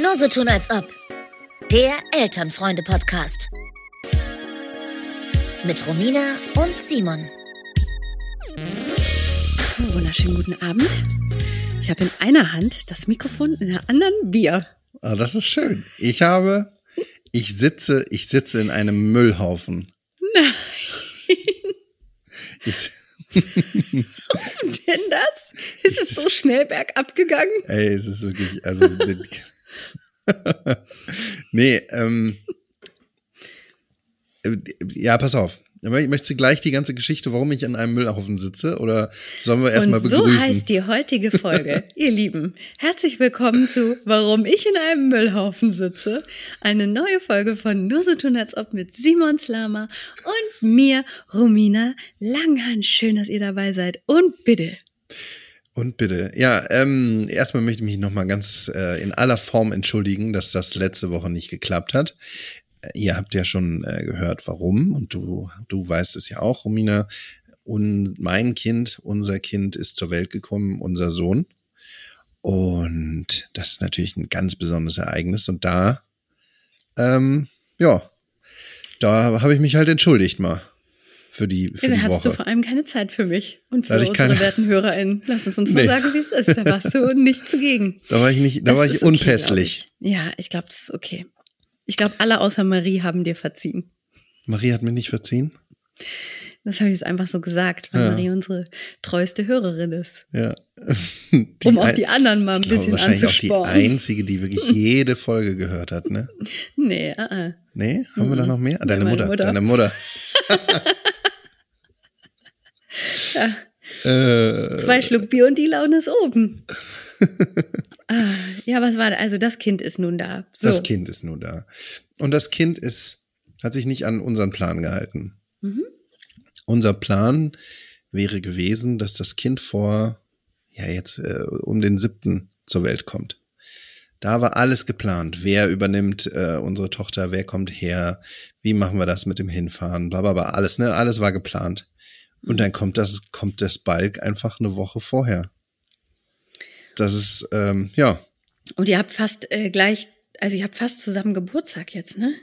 Nur so tun als ob. Der Elternfreunde-Podcast. Mit Romina und Simon. So, wunderschönen guten Abend. Ich habe in einer Hand das Mikrofon, in der anderen Bier. Ah, das ist schön. Ich habe, ich sitze, ich sitze in einem Müllhaufen. Nein. Ich, denn das? Ist es so schnell bergab gegangen? ey, es ist wirklich, also. nee, ähm. äh, Ja, pass auf. Möchtest du gleich die ganze Geschichte, warum ich in einem Müllhaufen sitze? Oder sollen wir erstmal Und so begrüßen? heißt die heutige Folge. Ihr Lieben, herzlich willkommen zu Warum ich in einem Müllhaufen sitze. Eine neue Folge von Nur so tun als ob mit Simon Slama und mir, Romina Langhans. Schön, dass ihr dabei seid. Und bitte. Und bitte, ja, ähm, erstmal möchte ich mich nochmal ganz äh, in aller Form entschuldigen, dass das letzte Woche nicht geklappt hat. Ihr habt ja schon äh, gehört, warum, und du, du weißt es ja auch, Romina. Und mein Kind, unser Kind ist zur Welt gekommen, unser Sohn. Und das ist natürlich ein ganz besonderes Ereignis. Und da, ähm, ja, da habe ich mich halt entschuldigt mal für die, für Da die hattest du Woche. vor allem keine Zeit für mich und für unsere keine- werten HörerInnen. Lass es uns mal Nee. sagen, wie es ist. Da warst du nicht zugegen. Da war ich nicht, da Das war ich okay, unpässlich. glaub ich. Ja, ich glaube, das ist okay. Ich glaube, alle außer Marie haben dir verziehen. Marie hat mir nicht verziehen. Das habe ich jetzt einfach so gesagt, weil Ja. Marie unsere treueste Hörerin ist. Ja. Um auch die anderen mal ein ich glaube, bisschen wahrscheinlich auch die anzuspornen. einzige, die wirklich jede Folge gehört hat, ne? Nee, uh -uh. Nee, haben wir da noch mehr? Ah, Deine meine Mutter, Mutter. deine Mutter. Ja, Äh, zwei Schluck Bier und die Laune ist oben. Ah, ja, was war da? Also das Kind ist nun da. So. Das Kind ist nun da. Und das Kind ist, hat sich nicht an unseren Plan gehalten. Mhm. Unser Plan wäre gewesen, dass das Kind vor, ja, jetzt äh, um den siebten zur Welt kommt. Da war alles geplant. Wer übernimmt äh, unsere Tochter? Wer kommt her? Wie machen wir das mit dem Hinfahren? Blablabla. Alles, ne? Alles war geplant. Und dann kommt das, kommt das Balk einfach eine Woche vorher. Das ist, ähm, ja, Und ihr habt fast äh, gleich, also ihr habt fast zusammen Geburtstag jetzt, ne?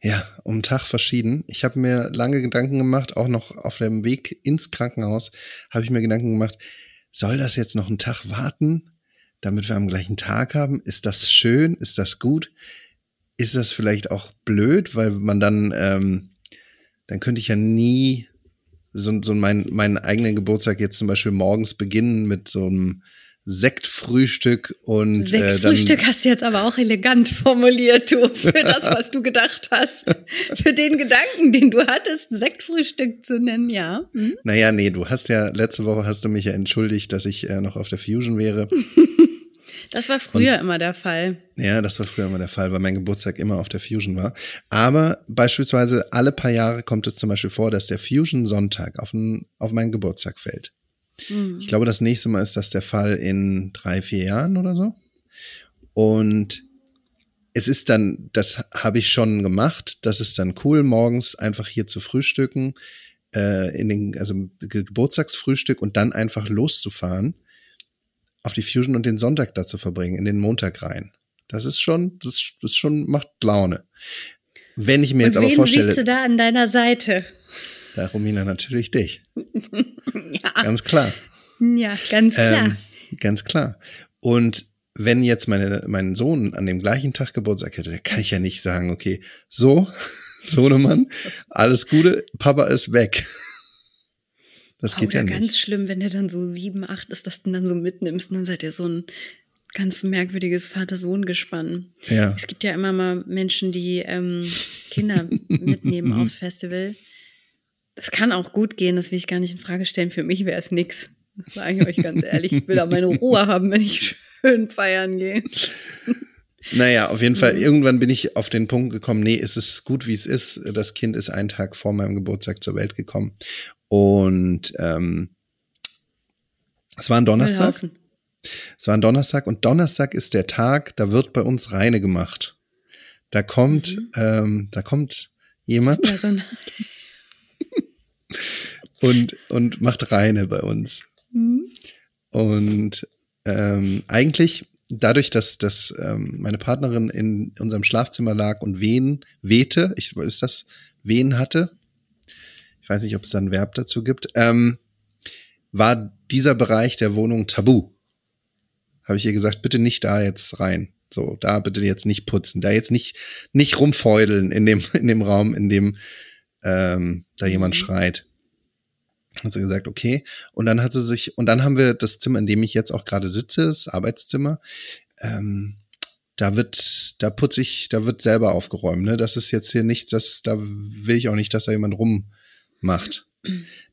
Ja, um einen Tag verschieden. Ich habe mir lange Gedanken gemacht, auch noch auf dem Weg ins Krankenhaus habe ich mir Gedanken gemacht, soll das jetzt noch einen Tag warten, damit wir am gleichen Tag haben? Ist das schön? Ist das gut? Ist das vielleicht auch blöd, weil man dann, ähm, dann könnte ich ja nie so, so mein, meinen eigenen Geburtstag jetzt zum Beispiel morgens beginnen mit so einem Sektfrühstück und äh, Sektfrühstück hast du jetzt aber auch elegant formuliert, du, für das, was du gedacht hast. Für den Gedanken, den du hattest, Sektfrühstück zu nennen, ja. Hm? Naja, nee, du hast ja, letzte Woche hast du mich ja entschuldigt, dass ich äh, noch auf der Fusion wäre. Das war früher Und- immer der Fall. Ja, das war früher immer der Fall, weil mein Geburtstag immer auf der Fusion war. Aber beispielsweise alle paar Jahre kommt es zum Beispiel vor, dass der Fusion Sonntag auf, n- auf meinen Geburtstag fällt. Hm. Ich glaube, das nächste Mal ist das der Fall in drei, vier Jahren oder so. Und es ist dann, das habe ich schon gemacht, das ist dann cool, morgens einfach hier zu frühstücken, äh, in den, also Ge- Geburtstagsfrühstück und dann einfach loszufahren, auf die Fusion und den Sonntag da zu verbringen, in den Montag rein. Das ist schon, das, ist- das schon, macht Laune. Wenn ich mir jetzt Und aber wen vorstelle, siehst du da an deiner Seite? Da Romina natürlich dich. Ja, Ganz klar. ja ganz klar. Ähm, ganz klar. Und wenn jetzt meine, mein Sohn an dem gleichen Tag Geburtstag hätte, dann kann ich ja nicht sagen, okay, so, Sohnemann, alles Gute, Papa ist weg. Das geht Oder ja ganz nicht. schlimm, wenn der dann so sieben, acht ist, dass du ihn dann so mitnimmst und dann seid ihr so ein ganz merkwürdiges Vater-Sohn-Gespann. Ja. Es gibt ja immer mal Menschen, die ähm, Kinder mitnehmen aufs Festival. Das kann auch gut gehen, das will ich gar nicht in Frage stellen. Für mich wäre es nix. Das sage ich euch ganz ehrlich. Ich will da meine Ruhe haben, wenn ich schön feiern gehe. Naja, auf jeden Fall, irgendwann bin ich auf den Punkt gekommen, nee, es ist gut, wie es ist. Das Kind ist einen Tag vor meinem Geburtstag zur Welt gekommen. Und ähm, es war ein Donnerstag. Es war ein Donnerstag und Donnerstag ist der Tag, da wird bei uns Reine gemacht. Da kommt, Mhm. ähm, da kommt jemand und, und macht Reine bei uns. Hm? Und ähm, eigentlich dadurch, dass, dass ähm, meine Partnerin in unserem Schlafzimmer lag und wehen, wehte, ich, ist das, wehen hatte, ich weiß nicht, ob es da ein Verb dazu gibt, ähm, war dieser Bereich der Wohnung tabu. Habe ich ihr gesagt, bitte nicht da jetzt rein. So, da bitte jetzt nicht putzen, da jetzt nicht, nicht rumfeudeln in dem, in dem Raum, in dem ähm, da jemand Mhm. schreit. Hat sie gesagt, okay. Und dann hat sie sich, und dann haben wir das Zimmer, in dem ich jetzt auch gerade sitze, das Arbeitszimmer, ähm, da wird, da putze ich, da wird selber aufgeräumt, ne? Das ist jetzt hier nichts, das, da will ich auch nicht, dass da jemand rummacht.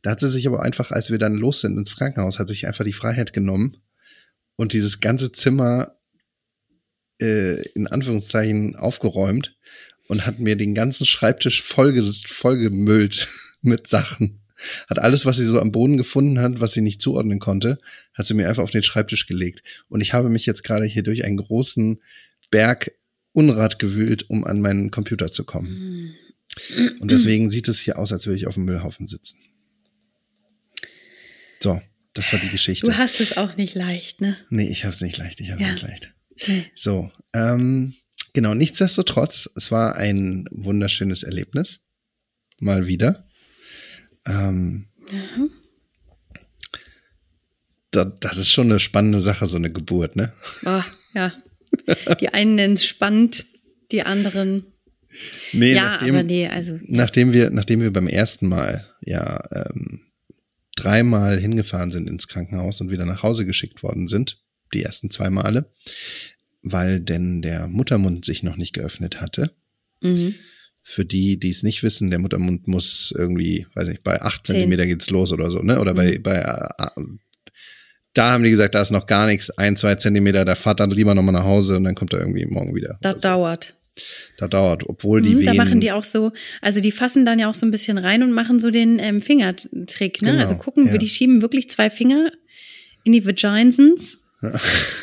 Da hat sie sich aber einfach, als wir dann los sind ins Krankenhaus, hat sich einfach die Freiheit genommen und dieses ganze Zimmer äh, in Anführungszeichen aufgeräumt und hat mir den ganzen Schreibtisch vollge vollgemüllt mit Sachen. Hat alles, was sie so am Boden gefunden hat, was sie nicht zuordnen konnte, hat sie mir einfach auf den Schreibtisch gelegt. Und ich habe mich jetzt gerade hier durch einen großen Berg Unrat gewühlt, um an meinen Computer zu kommen. Und deswegen sieht es hier aus, als würde ich auf dem Müllhaufen sitzen. So, das war die Geschichte. Du hast es auch nicht leicht, ne? Nee, ich hab's nicht leicht, ich hab's Ja. nicht leicht. Nee. So, ähm, genau, nichtsdestotrotz, es war ein wunderschönes Erlebnis. Mal wieder. Ähm, Ja. da, das ist schon eine spannende Sache, so eine Geburt, ne? Oh, ja. Die einen nennen es spannend, die anderen. Nee, ja, nachdem, aber nee, also. nachdem wir, nachdem wir beim ersten Mal ja ähm, dreimal hingefahren sind ins Krankenhaus und wieder nach Hause geschickt worden sind, die ersten zwei Male, weil denn der Muttermund sich noch nicht geöffnet hatte. Mhm. Für die, die es nicht wissen, der Muttermund muss irgendwie, weiß nicht, bei acht. Zentimeter geht's los oder so, ne? Oder bei, bei äh, da haben die gesagt, da ist noch gar nichts, ein, zwei Zentimeter, da fahrt dann lieber nochmal nach Hause und dann kommt er irgendwie morgen wieder. Das so. dauert. Da dauert, obwohl die Mhm, da Venen, machen die auch so, also die fassen dann ja auch so ein bisschen rein und machen so den ähm, Fingertrick, ne? Genau, also gucken, ja. wir die schieben wirklich zwei Finger in die Vaginsons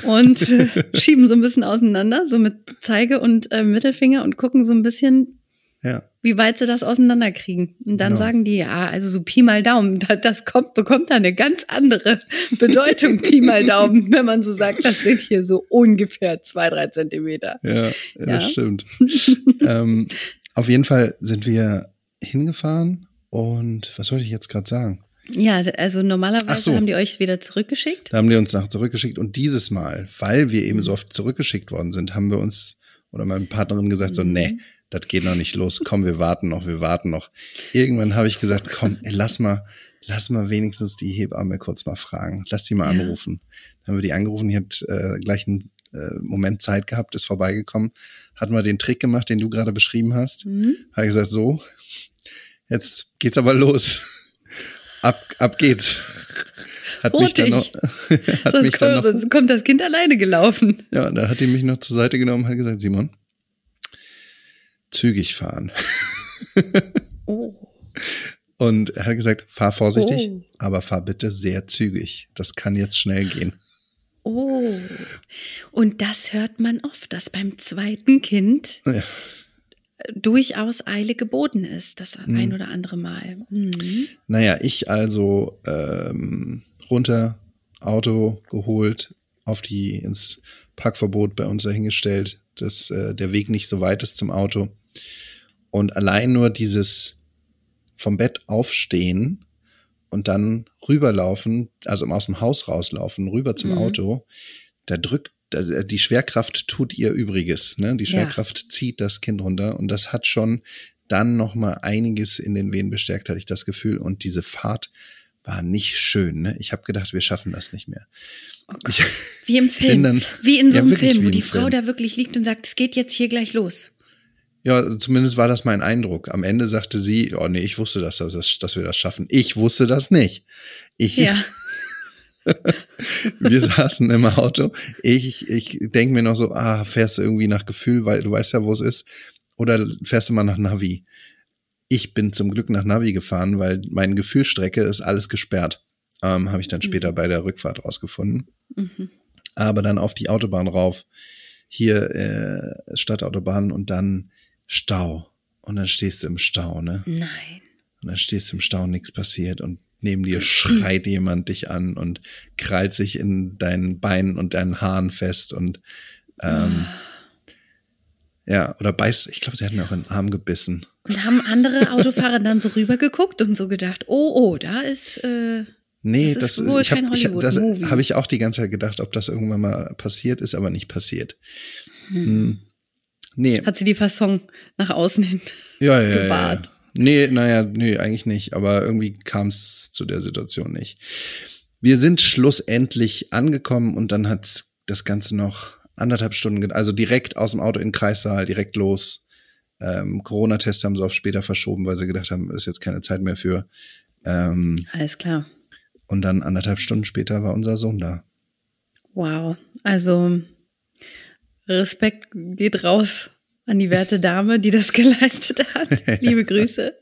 und äh, schieben so ein bisschen auseinander, so mit Zeige und äh, Mittelfinger und gucken so ein bisschen, ja. wie weit sie das auseinanderkriegen. Und dann Genau. sagen die, ja, also so Pi mal Daumen, das, kommt, bekommt da eine ganz andere Bedeutung, Pi mal Daumen, wenn man so sagt, das sind hier so ungefähr zwei, drei Zentimeter. Ja, Ja. das stimmt. ähm, auf jeden Fall sind wir hingefahren und was wollte ich jetzt gerade sagen? Ja, also normalerweise so. haben die euch wieder zurückgeschickt. Da haben die uns nach zurückgeschickt und dieses Mal, weil wir eben so oft zurückgeschickt worden sind, haben wir uns oder meine Partnerin gesagt so, Mhm. nee, das geht noch nicht los. Komm, wir warten noch, wir warten noch. Irgendwann habe ich gesagt, komm, ey, lass mal, lass mal wenigstens die Hebamme kurz mal fragen. Lass die mal Ja. anrufen. Dann haben wir die angerufen, die hat äh, gleich einen äh, Moment Zeit gehabt, ist vorbeigekommen, hat mal den Trick gemacht, den du gerade beschrieben hast. Mhm. Hat gesagt, so, jetzt geht's aber los. Ab, ab geht's. Hat mich dann noch, hat Sonst mich dann kommt, noch, sonst kommt das Kind alleine gelaufen. ja, und dann hat die mich noch zur Seite genommen und hat gesagt, Simon, zügig fahren. Oh. Und er hat gesagt, fahr vorsichtig, Oh. aber fahr bitte sehr zügig. Das kann jetzt schnell gehen. Oh. Und das hört man oft, dass beim zweiten Kind Ja. Durchaus Eile geboten ist, das Mhm. ein oder andere Mal. Mhm. Naja, ich also ähm, runter, Auto geholt, auf die ins Parkverbot bei uns dahingestellt, dass äh, der Weg nicht so weit ist zum Auto. Und allein nur dieses vom Bett aufstehen und dann rüberlaufen, also aus dem Haus rauslaufen, rüber zum Mhm. Auto, da drückt, die Schwerkraft tut ihr Übriges, ne? Die Ja. Schwerkraft zieht das Kind runter und das hat schon dann noch mal einiges in den Venen bestärkt, hatte ich das Gefühl. Und diese Fahrt war nicht schön. Ne? Ich habe gedacht, wir schaffen das nicht mehr. Oh. Ich, Wie im Film. dann- wie in so Ja, einem wirklich Film, wo die Frau Film. da wirklich liegt und sagt, es geht jetzt hier gleich los. ja, zumindest war das mein Eindruck. Am Ende sagte sie, oh nee, ich wusste, dass, das, dass wir das schaffen. Ich wusste das nicht. Ich, Ja. wir saßen im Auto. Ich, ich denke mir noch so, ah, fährst du irgendwie nach Gefühl, weil du weißt ja, wo es ist. Oder fährst du mal nach Navi? Ich bin zum Glück nach Navi gefahren, weil meine Gefühlstrecke ist alles gesperrt. Ähm, Habe ich dann später Mhm. bei der Rückfahrt rausgefunden. Mhm. Aber dann auf die Autobahn rauf. Hier äh, Stadtautobahn und dann Stau. Und dann stehst du im Stau, ne? Nein. Und dann stehst du im Stau, nichts passiert. Und neben dir schreit jemand dich an und krallt sich in deinen Beinen und deinen Haaren fest und ähm, ja, oder beißt, ich glaube, sie hat mir auch in den Arm gebissen. Und haben andere Autofahrer dann so rübergeguckt und so gedacht, oh, oh, da ist. Äh, Nee, Das das, ist wohl ich hab, kein ich, das habe ich auch die ganze Zeit gedacht, ob das irgendwann mal passiert ist, aber nicht passiert. Hm. Nee, hat sie die Fasson nach außen hin. ja, ja, ja, ja. gewahrt. Nee, naja, nee, eigentlich nicht, aber irgendwie kam es zu der Situation nicht. Wir sind schlussendlich angekommen und dann hat das Ganze noch anderthalb Stunden, also direkt aus dem Auto in den Kreissaal, direkt los. Ähm, Corona-Test haben sie auf später verschoben, weil sie gedacht haben, ist jetzt keine Zeit mehr für. Ähm, Alles klar. und dann anderthalb Stunden später war unser Sohn da. Wow. Also Respekt geht raus an die werte Dame, die das geleistet hat. Liebe Grüße.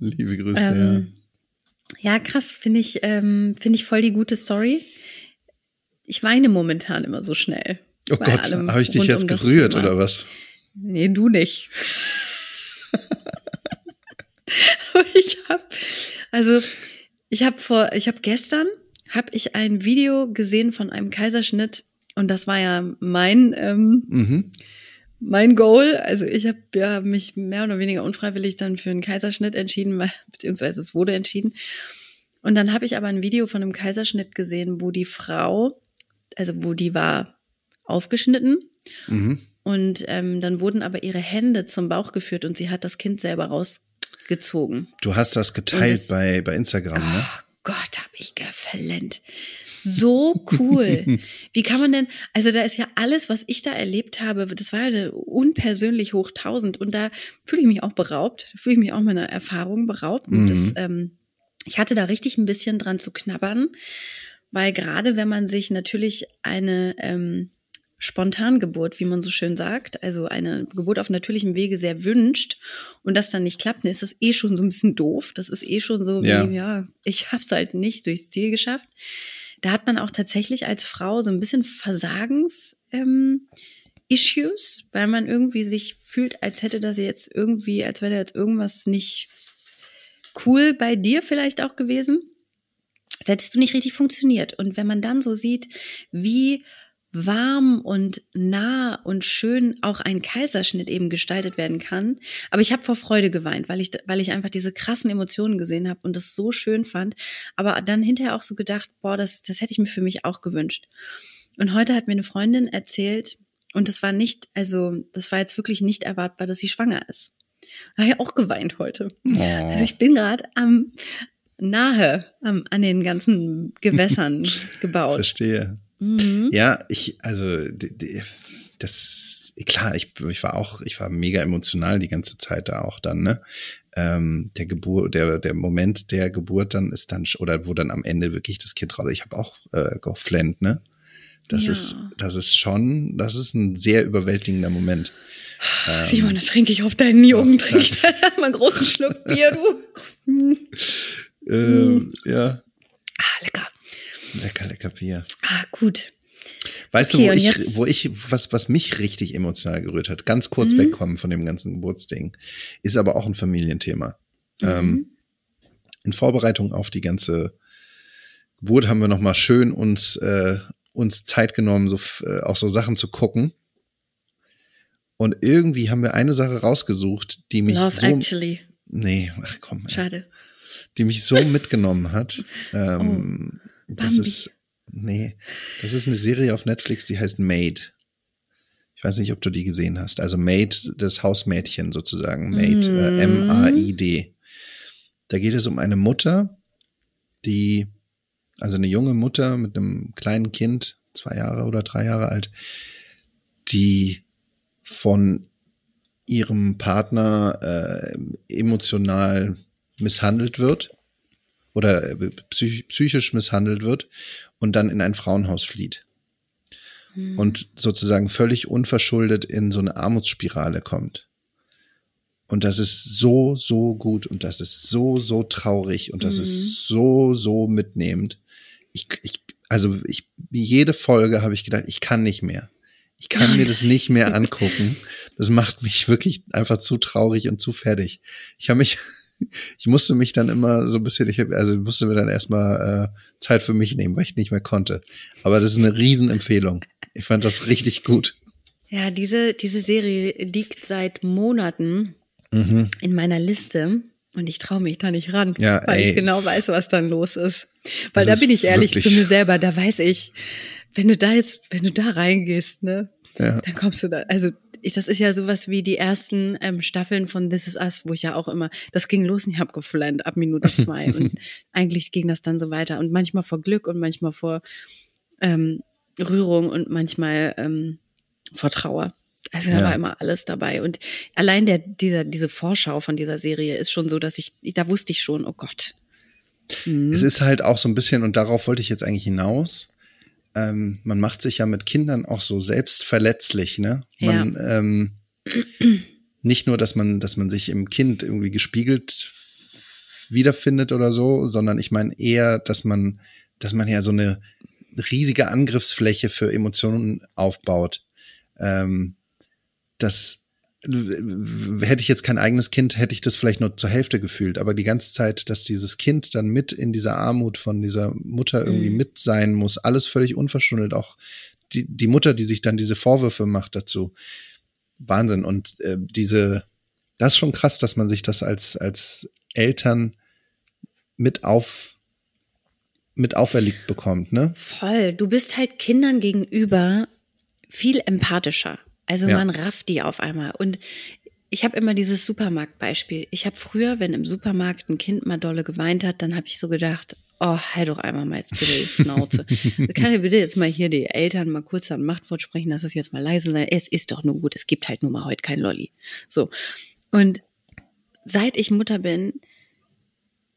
Liebe Grüße. Ähm, ja, krass, finde ich, ähm, finde ich voll die gute Story. Ich weine momentan immer so schnell. ja. Oh Gott, habe ich dich jetzt um gerührt oder was? Nee, du nicht. Aber ich habe, also ich habe vor, ich habe gestern habe ich ein Video gesehen von einem Kaiserschnitt und das war ja mein ähm, Mhm. Mein Goal. Also ich habe ja mich mehr oder weniger unfreiwillig dann für einen Kaiserschnitt entschieden, weil, beziehungsweise es wurde entschieden. Und dann habe ich aber ein Video von einem Kaiserschnitt gesehen, wo die Frau, also wo die war aufgeschnitten Mhm. und ähm, dann wurden aber ihre Hände zum Bauch geführt und sie hat das Kind selber rausgezogen. Du hast das geteilt das- bei, bei Instagram, ne? Oh Gott, hab ich geflennt. So cool. Wie kann man denn, also da ist ja alles, was ich da erlebt habe, das war ja unpersönlich hoch tausend und da fühle ich mich auch beraubt, fühle ich mich auch meiner Erfahrung beraubt. Und Mhm. das, ähm, ich hatte da richtig ein bisschen dran zu knabbern, weil gerade wenn man sich natürlich eine ähm, Spontangeburt, wie man so schön sagt, also eine Geburt auf natürlichem Wege sehr wünscht und das dann nicht klappt, dann ist das eh schon so ein bisschen doof. Das ist eh schon so wie, Ja. ja, ich hab's halt nicht durchs Ziel geschafft. Da hat man auch tatsächlich als Frau so ein bisschen Versagens ähm, Issues, weil man irgendwie sich fühlt, als hätte das jetzt irgendwie, als wäre jetzt irgendwas nicht cool bei dir vielleicht auch gewesen. Als hättest du nicht richtig funktioniert. Und wenn man dann so sieht, wie warm und nah und schön auch ein Kaiserschnitt eben gestaltet werden kann. Aber ich habe vor Freude geweint, weil ich, weil ich einfach diese krassen Emotionen gesehen habe und das so schön fand. Aber dann hinterher auch so gedacht, boah, das, das hätte ich mir für mich auch gewünscht. Und heute hat mir eine Freundin erzählt, und das war nicht, also das war jetzt wirklich nicht erwartbar, dass sie schwanger ist. Da habe ich auch geweint heute. Also Oh. ich bin gerade am nahe am, an den ganzen Gewässern gebaut. Verstehe. Mhm. Ja, ich, also, das, klar, ich, ich war auch, ich war mega emotional die ganze Zeit da auch dann, ne? Ähm, der Geburt, der, der Moment der Geburt dann ist dann, oder wo dann am Ende wirklich das Kind raus, ich habe auch äh, geflennt, ne? Das Ja. ist, das ist schon, das ist ein sehr überwältigender Moment. Ähm, Simon, da trinke ich auf deinen Jungen, trinke ich da erstmal einen großen Schluck Bier, du. Ähm, ja, Ah, lecker. lecker, lecker Bier. Ah, gut. Weißt Okay, du, wo ich, jetzt- wo ich, was, was mich richtig emotional gerührt hat, ganz kurz Mhm. wegkommen von dem ganzen Geburtsding, ist aber auch ein Familienthema. Ähm, Mhm. in Vorbereitung auf die ganze Geburt haben wir noch mal schön uns, äh, uns Zeit genommen, so, äh, auch so Sachen zu gucken. Und irgendwie haben wir eine Sache rausgesucht, die mich Love so, Actually. nee, ach komm, ey, Schade. die mich so mitgenommen hat. Ähm, das Bambi. ist, nee, das ist eine Serie auf Netflix, die heißt Maid. Ich weiß nicht, ob du die gesehen hast. Also Maid, das Hausmädchen sozusagen. Maid, äh, Mhm. M-A-I-D. Da geht es um eine Mutter, die, also eine junge Mutter mit einem kleinen Kind, zwei Jahre oder drei Jahre alt, die von ihrem Partner äh, emotional misshandelt wird oder äh, psych psychisch misshandelt wird und dann in ein Frauenhaus flieht Mhm. und sozusagen völlig unverschuldet in so eine Armutsspirale kommt. Und das ist so, so gut und das ist so, so traurig und das Mhm. ist so, so mitnehmend. Ich, ich, also ich, jede Folge habe ich gedacht, ich kann nicht mehr. Ich kann mir das nicht mehr angucken. Das macht mich wirklich einfach zu traurig und zu fertig. Ich habe mich, ich musste mich dann immer so ein bisschen, ich hab, also musste mir dann erstmal äh, Zeit für mich nehmen, weil ich nicht mehr konnte. Aber das ist eine Riesenempfehlung. Ich fand das richtig gut. Ja, diese, diese Serie liegt seit Monaten mhm. in meiner Liste und ich traue mich da nicht ran, ja, weil ey. ich genau weiß, was dann los ist. Weil das da bin ich ehrlich zu mir selber, da weiß ich, wenn du da jetzt, wenn du da reingehst, ne, ja. dann kommst du da, also ich, das ist ja sowas wie die ersten ähm, Staffeln von This Is Us, wo ich ja auch immer, das ging los und ich habe geflennt ab Minute zwei und eigentlich ging das dann so weiter und manchmal vor Glück und manchmal vor ähm, Rührung und manchmal ähm, vor Trauer. Also da ja. war immer alles dabei. Und allein der, dieser, diese Vorschau von dieser Serie ist schon so, dass ich, da wusste ich schon, oh Gott. Mhm. Es ist halt auch so ein bisschen, und darauf wollte ich jetzt eigentlich hinaus, ähm, man macht sich ja mit Kindern auch so selbstverletzlich, ne? Man, ja. ähm, nicht nur, dass man, dass man sich im Kind irgendwie gespiegelt wiederfindet oder so, sondern ich meine eher, dass man, dass man ja so eine riesige Angriffsfläche für Emotionen aufbaut. Ähm, das hätte ich jetzt kein eigenes Kind, hätte ich das vielleicht nur zur Hälfte gefühlt. Aber die ganze Zeit, dass dieses Kind dann mit in dieser Armut von dieser Mutter irgendwie mhm. mit sein muss, alles völlig unverschuldet. Auch die, die Mutter, die sich dann diese Vorwürfe macht dazu. Wahnsinn. Und äh, diese, das ist schon krass, dass man sich das als, als Eltern mit auf, mit auferlegt bekommt, ne? Voll. Du bist halt Kindern gegenüber viel empathischer. Also ja. man rafft die auf einmal. Und ich habe immer dieses Supermarktbeispiel. Ich habe früher, wenn im Supermarkt ein Kind mal dolle geweint hat, dann habe ich so gedacht, oh, halt doch einmal mal jetzt bitte die Schnauze. Kann ich bitte jetzt mal hier die Eltern mal kurz an Machtwort sprechen, dass es jetzt mal leise sei. Es ist doch nur gut, es gibt halt nur mal heute kein Lolli. So. Und seit ich Mutter bin,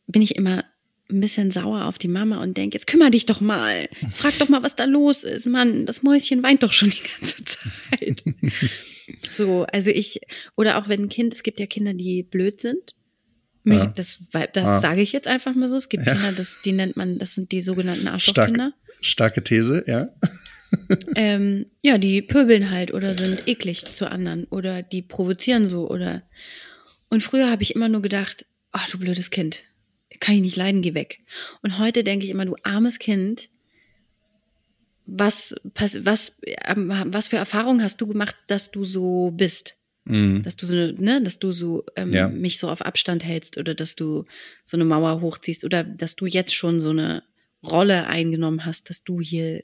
bin ich immer ein bisschen sauer auf die Mama und denke, jetzt kümmere dich doch mal. Frag doch mal, was da los ist. Mann, das Mäuschen weint doch schon die ganze Zeit. so, also ich, oder auch wenn ein Kind, es gibt ja Kinder, die blöd sind. Ja. Das, das ah. sage ich jetzt einfach mal so. Es gibt ja. Kinder, das, die nennt man, das sind die sogenannten Arschlochkinder. Starke, starke These, ja. ähm, ja, die pöbeln halt oder sind eklig zu anderen oder die provozieren so oder. Und früher habe ich immer nur gedacht, ach du blödes Kind, kann ich nicht leiden, geh weg. Und heute denke ich immer, du armes Kind, was, was, ähm, was für Erfahrungen hast du gemacht, dass du so bist? Mhm. Dass du so, ne, dass du so ähm, ja. mich so auf Abstand hältst oder dass du so eine Mauer hochziehst oder dass du jetzt schon so eine Rolle eingenommen hast, dass du hier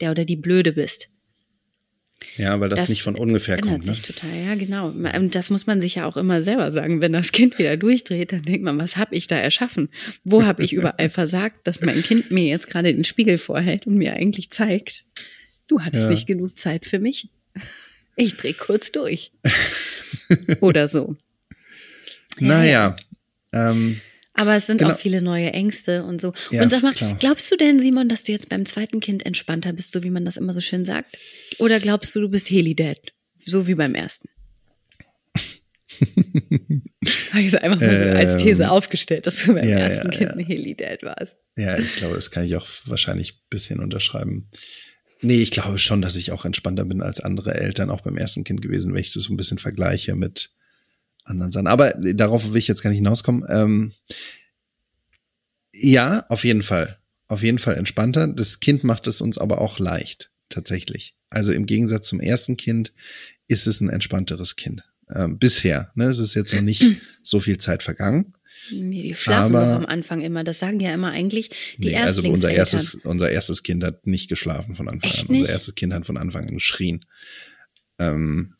der oder die Blöde bist. Ja, weil das, das nicht von ungefähr kommt. Ne? sich total, ja, genau. Und das muss man sich ja auch immer selber sagen. Wenn das Kind wieder durchdreht, dann denkt man, was habe ich da erschaffen? Wo habe ich überall versagt, dass mein Kind mir jetzt gerade den Spiegel vorhält und mir eigentlich zeigt, du hattest ja. nicht genug Zeit für mich. Ich drehe kurz durch. Oder so. Naja. Ja. Ähm, aber es sind genau. auch viele neue Ängste und so. Ja, und sag mal, klar. glaubst du denn, Simon, dass du jetzt beim zweiten Kind entspannter bist, so wie man das immer so schön sagt? Oder glaubst du, du bist Heli-Dad, so wie beim ersten? Habe ich es einfach mal so als These ähm, aufgestellt, dass du beim ja, ersten ja, Kind ein Heli-Dad warst. Ja, ich glaube, das kann ich auch wahrscheinlich ein bisschen unterschreiben. Nee, ich glaube schon, dass ich auch entspannter bin als andere Eltern, auch beim ersten Kind gewesen, wenn ich das so ein bisschen vergleiche mit anderen Sachen. Aber darauf will ich jetzt gar nicht hinauskommen. Ähm, ja, auf jeden Fall. Auf jeden Fall entspannter. Das Kind macht es uns aber auch leicht, tatsächlich. Also im Gegensatz zum ersten Kind ist es ein entspannteres Kind. Ähm, bisher. Ne? Es ist jetzt noch nicht so viel Zeit vergangen. Die schlafen aber, am Anfang immer. Das sagen die ja immer eigentlich die nee, Also unser erstes, unser erstes Kind hat nicht geschlafen von Anfang Echt an. Nicht? Unser erstes Kind hat von Anfang an geschrien. Ähm,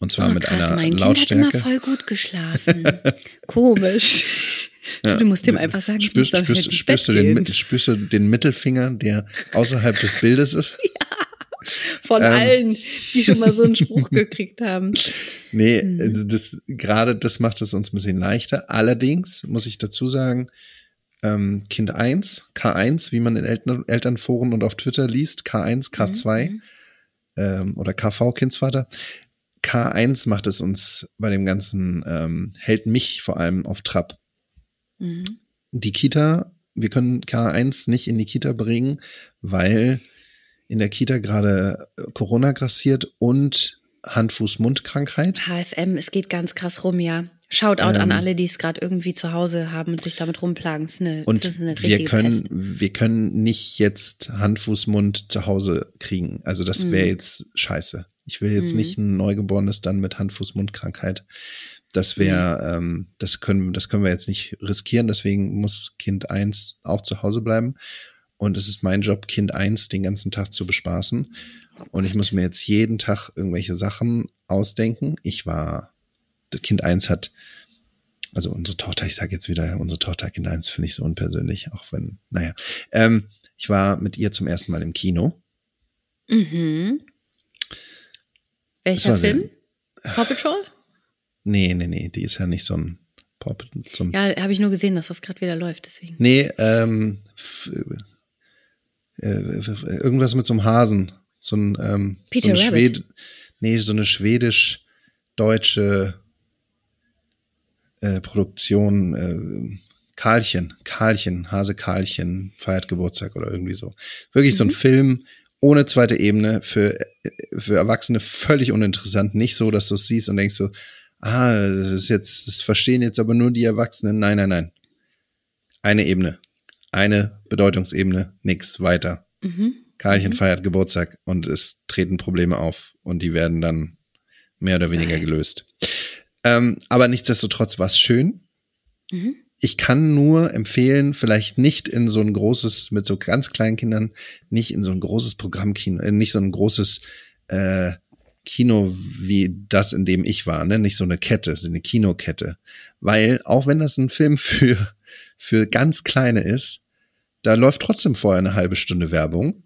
und zwar oh, mit krass, einer mein Lautstärke. Kind hat immer voll gut geschlafen. Komisch. Ja. Du musst ihm einfach sagen, spürst, spürst, halt spürst, du den, spürst du den Mittelfinger, der außerhalb des Bildes ist? Ja. Von ähm, allen, die schon mal so einen Spruch gekriegt haben. Nee, hm. Also das, gerade das macht es uns ein bisschen leichter. Allerdings muss ich dazu sagen, ähm, Kind 1, K1, wie man in Eltern, Elternforen und auf Twitter liest, K1, K2 mhm. ähm, oder KV, Kindsvater, K1 macht es uns bei dem Ganzen, ähm, hält mich vor allem auf Trab. Mhm. Die Kita, wir können K1 nicht in die Kita bringen, weil in der Kita gerade äh, Corona grassiert und Hand-Fuß-Mund-Krankheit. HFM, es geht ganz krass rum, ja. Shoutout Ähm, an alle, die es gerade irgendwie zu Hause haben und sich damit rumplagen. Ist eine, Und ist eine wir können, Pest. wir können nicht jetzt Hand, Fuß, Mund zu Hause kriegen. Also das wäre Mhm. jetzt scheiße. Ich will jetzt Mhm. nicht ein Neugeborenes dann mit Hand, Fuß, Mund Krankheit. Das wäre, Mhm. ähm, das können, das können wir jetzt nicht riskieren. Deswegen muss Kind eins auch zu Hause bleiben. Und es ist mein Job, Kind eins den ganzen Tag zu bespaßen. Und ich muss mir jetzt jeden Tag irgendwelche Sachen ausdenken. Ich war, das Kind eins hat, also unsere Tochter, ich sage jetzt wieder, unsere Tochter Kind eins finde ich so unpersönlich, auch wenn, naja. Ähm, ich war mit ihr zum ersten Mal im Kino. Mhm. Welcher war sehr- Film? Paw Patrol? Nee, nee, nee, die ist ja nicht so ein so ein Ja, habe ich nur gesehen, dass das gerade wieder läuft, deswegen. Nee, ähm, f- äh, äh, irgendwas mit so einem Hasen. So ein, ähm, Peter so eine Rabbit. Schwed Nee, so eine schwedisch-deutsche äh, Produktion. Äh, Karlchen, Karlchen, Hase Karlchen feiert Geburtstag oder irgendwie so. Wirklich so ein Film ohne zweite Ebene für, für Erwachsene völlig uninteressant. Nicht so, dass du es siehst und denkst so, ah, das ist jetzt, das verstehen jetzt aber nur die Erwachsenen. Nein, nein, nein. Eine Ebene. Eine Bedeutungsebene, nix weiter. Mhm. Karlchen Mhm. feiert Geburtstag und es treten Probleme auf und die werden dann mehr oder weniger gelöst. Ähm, aber nichtsdestotrotz war es schön. Mhm. Ich kann nur empfehlen, vielleicht nicht in so ein großes, mit so ganz kleinen Kindern, nicht in so ein großes Programmkino, äh, nicht so ein großes äh, Kino wie das, in dem ich war, ne? Nicht so eine Kette, so eine Kinokette. Weil, auch wenn das ein Film für, für ganz Kleine ist, da läuft trotzdem vorher eine halbe Stunde Werbung.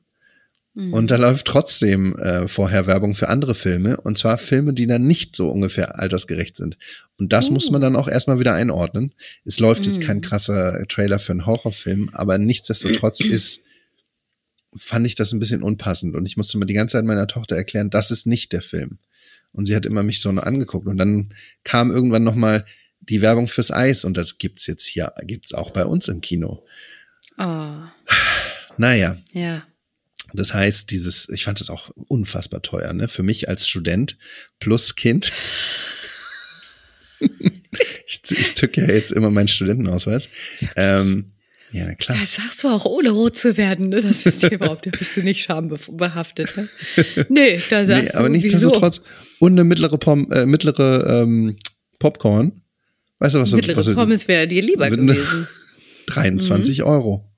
Mhm. Und da läuft trotzdem äh, vorher Werbung für andere Filme. Und zwar Filme, die dann nicht so ungefähr altersgerecht sind. Und das Oh. muss man dann auch erstmal wieder einordnen. Es läuft jetzt kein Mhm. krasser Trailer für einen Horrorfilm, aber nichtsdestotrotz ist, fand ich das ein bisschen unpassend. Und ich musste mir die ganze Zeit meiner Tochter erklären, das ist nicht der Film. Und sie hat immer mich so angeguckt. Und dann kam irgendwann noch mal die Werbung fürs Eis. Und das gibt's jetzt hier, gibt's auch bei uns im Kino. Oh, Naja, ja. Das heißt, dieses, ich fand das auch unfassbar teuer, ne? Für mich als Student plus Kind. ich, ich zücke ja jetzt immer meinen Studentenausweis. Ähm, ja, na klar. Das sagst du auch, ohne rot zu werden. Ne? Das ist überhaupt, da bist du nicht schambehaftet. Ne? Nee, da sagst Nee, du, aber nichtsdestotrotz. Und eine mittlere, Pom äh, mittlere ähm, Popcorn. Weißt du, was, Mittlere was Pommes wäre dir lieber gewesen. 23 Euro.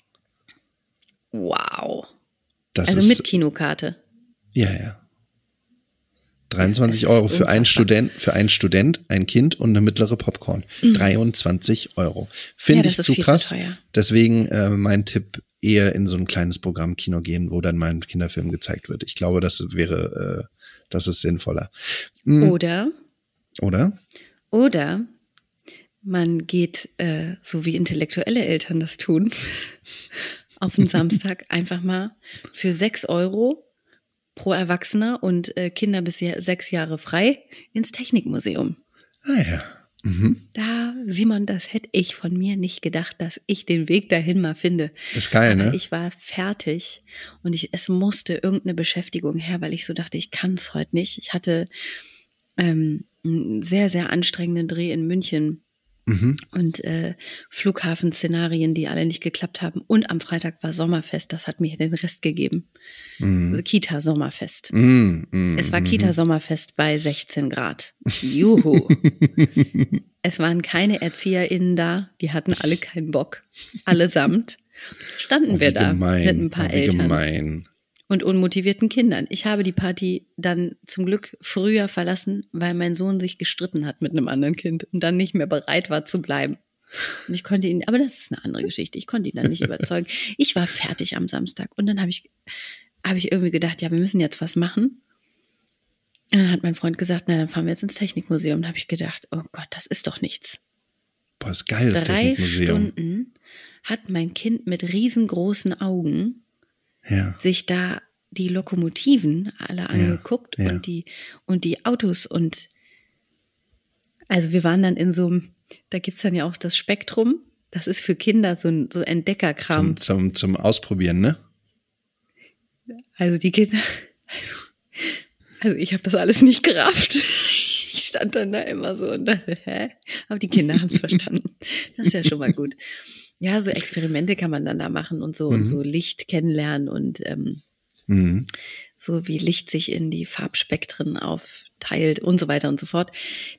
Wow. Das also ist, mit Kinokarte. Ja, ja. 23 Das ist Euro für einen. Student, für einen Student, ein Kind und eine mittlere Popcorn. 23 Euro. Finde Mhm. Ja, ich zu zu krass. teuer. Deswegen äh, mein Tipp eher in so ein kleines Programmkino gehen, wo dann mal ein Kinderfilm gezeigt wird. Ich glaube, das wäre, äh, das ist sinnvoller. Mhm. Oder, Oder? oder man geht, äh, so wie intellektuelle Eltern das tun, auf den Samstag einfach mal für sechs Euro pro Erwachsener und äh, Kinder bis sechs Jahre frei ins Technikmuseum. Ah ja. Mhm. Da, Simon, das hätte ich von mir nicht gedacht, dass ich den Weg dahin mal finde. Ist geil, Aber ne? ich war fertig und ich, es musste irgendeine Beschäftigung her, weil ich so dachte, ich kann es heute nicht. Ich hatte ähm, einen sehr, sehr anstrengenden Dreh in München Mhm. und äh, Flughafenszenarien, die alle nicht geklappt haben. Und am Freitag war Sommerfest, das hat mir den Rest gegeben. Mhm. Also Kita-Sommerfest. Mhm. Mhm. Es war Kita-Sommerfest bei 16 Grad. Juhu. es waren keine ErzieherInnen da, die hatten alle keinen Bock. Allesamt standen Oh, wir da gemein. mit ein paar oh, Eltern gemein. Und unmotivierten Kindern. Ich habe die Party dann zum Glück früher verlassen, weil mein Sohn sich gestritten hat mit einem anderen Kind und dann nicht mehr bereit war zu bleiben. Und ich konnte ihn, aber das ist eine andere Geschichte. Ich konnte ihn dann nicht überzeugen. Ich war fertig am Samstag und dann habe ich, habe ich irgendwie gedacht, ja, wir müssen jetzt was machen. Und dann hat mein Freund gesagt, na, dann fahren wir jetzt ins Technikmuseum. Da habe ich gedacht, oh Gott, das ist doch nichts. Boah, ist geil, das Drei Technikmuseum. Stunden hat mein Kind mit riesengroßen Augen Ja. sich da die Lokomotiven alle angeguckt ja. und die und die Autos und also wir waren dann in so einem, da gibt's dann ja auch das Spektrum, das ist für Kinder so ein so Entdeckerkram. Zum, zum, zum Ausprobieren, ne? Also die Kinder, also ich habe das alles nicht gerafft. ich stand dann da immer so und dachte, hä? Aber die Kinder haben es verstanden. Das ist ja schon mal gut. Ja, so Experimente kann man dann da machen und so Mhm. und so Licht kennenlernen und ähm, Mhm. so wie Licht sich in die Farbspektren aufteilt und so weiter und so fort.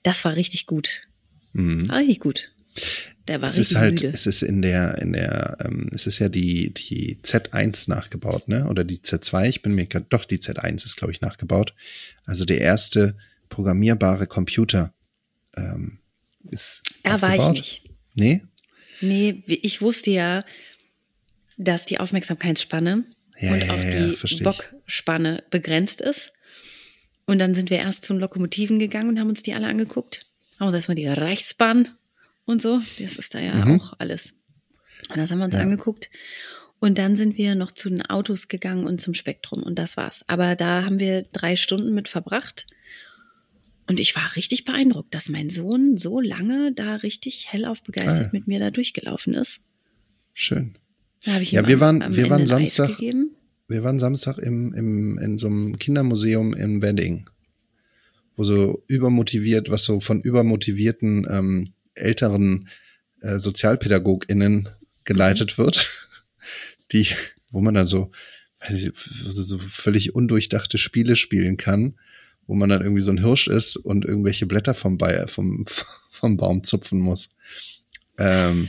Das war richtig gut. Mhm. War richtig gut. Der war Es richtig ist halt, müde. es ist in der, in der, ähm, es ist ja die, die Z1 nachgebaut, ne? Oder die Z2, ich bin mir grad, doch, die Z1 ist, glaube ich, nachgebaut. Also der erste programmierbare Computer ähm, ist. Da war ich nicht. Nee? Nee, ich wusste ja, dass die Aufmerksamkeitsspanne Ja, und auch ja, die. Bockspanne begrenzt ist. Und dann sind wir erst zu den Lokomotiven gegangen und haben uns die alle angeguckt. Haben uns erstmal die Reichsbahn und so. Das ist da ja Mhm. auch alles. Und das haben wir uns Ja. angeguckt. Und dann sind wir noch zu den Autos gegangen und zum Spektrum. Und das war's. Aber da haben wir drei Stunden mit verbracht. Und ich war richtig beeindruckt, dass mein Sohn so lange da richtig hellauf begeistert Ah. mit mir da durchgelaufen ist. Schön. Da habe ich Ja, wir am- waren- am wir Ende waren Samstag-. Wir waren Samstag im, im, in so einem Kindermuseum in Wedding, wo so übermotiviert, was so von übermotivierten ähm, älteren äh, SozialpädagogInnen geleitet wird, die, wo man dann so, ich, so völlig undurchdachte Spiele spielen kann, wo man dann irgendwie so ein Hirsch ist und irgendwelche Blätter vom, Bayer, vom, vom Baum zupfen muss. Ähm,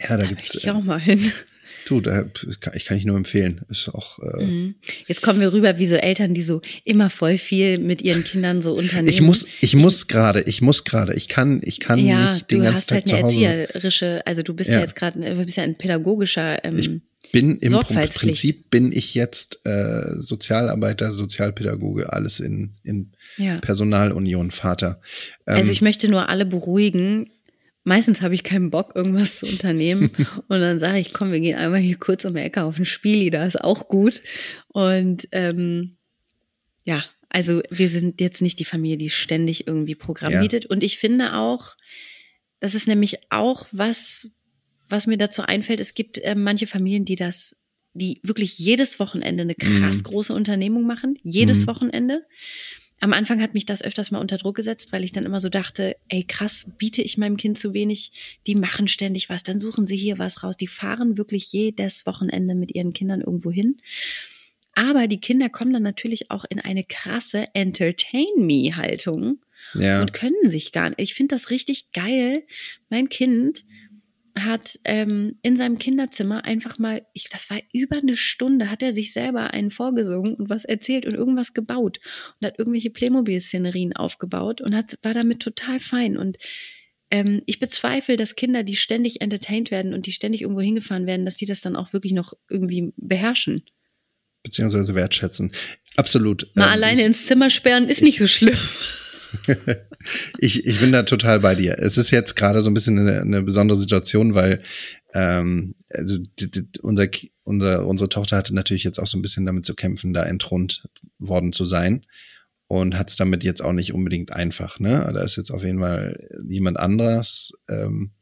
ja, da Da gibt's. ich auch mal hin. Du, da, kann, ich kann ich nur empfehlen. Ist auch. Äh, Mhm. Jetzt kommen wir rüber wie so Eltern, die so immer voll viel mit ihren Kindern so unternehmen. Ich muss, ich muss gerade, ich muss gerade, ich kann, ich kann ja, nicht den du ganzen hast Tag halt eine zu Hause. erzieherische, also du bist ja, Ja. jetzt gerade, du bist ja ein pädagogischer. Ähm, Ich bin im. Prinzip bin ich jetzt äh, Sozialarbeiter, Sozialpädagoge, alles in, in ja. Personalunion Vater. Ähm, Also ich möchte nur alle beruhigen. Meistens habe ich keinen Bock, irgendwas zu unternehmen. und dann sage ich, komm, wir gehen einmal hier kurz um die Ecke auf ein Spiel, da ist auch gut. Und ähm, ja, also wir sind jetzt nicht die Familie, die ständig irgendwie Programm Ja. bietet. Und ich finde auch, das ist nämlich auch was, was mir dazu einfällt. Es gibt äh, manche Familien, die das, die wirklich jedes Wochenende eine krass Mhm. große Unternehmung machen. Jedes Mhm. Wochenende. Am Anfang hat mich das öfters mal unter Druck gesetzt, weil ich dann immer so dachte, ey krass, biete ich meinem Kind zu wenig, die machen ständig was, dann suchen sie hier was raus, die fahren wirklich jedes Wochenende mit ihren Kindern irgendwo hin. Aber die Kinder kommen dann natürlich auch in eine krasse Entertain-Me-Haltung ja, und können sich gar nicht. Ich finde das richtig geil. Mein Kind hat ähm, in seinem Kinderzimmer einfach mal, ich, das war über eine Stunde, hat er sich selber einen vorgesungen und was erzählt und irgendwas gebaut und hat irgendwelche Playmobil-Szenerien aufgebaut und hat, war damit total fein. Und ähm, ich bezweifle, dass Kinder, die ständig entertained werden und die ständig irgendwo hingefahren werden, dass die das dann auch wirklich noch irgendwie beherrschen. beziehungsweise wertschätzen. Absolut. Mal Ähm, alleine ich, ins Zimmer sperren ist nicht so schlimm. ich, ich bin da total bei dir. Es ist jetzt gerade so ein bisschen eine, eine besondere Situation, weil ähm, also unser, unser, unsere Tochter hatte natürlich jetzt auch so ein bisschen damit zu kämpfen, da entthront worden zu sein und hat es damit jetzt auch nicht unbedingt einfach. Ne? Da ist jetzt auf jeden Fall jemand anderes, ähm,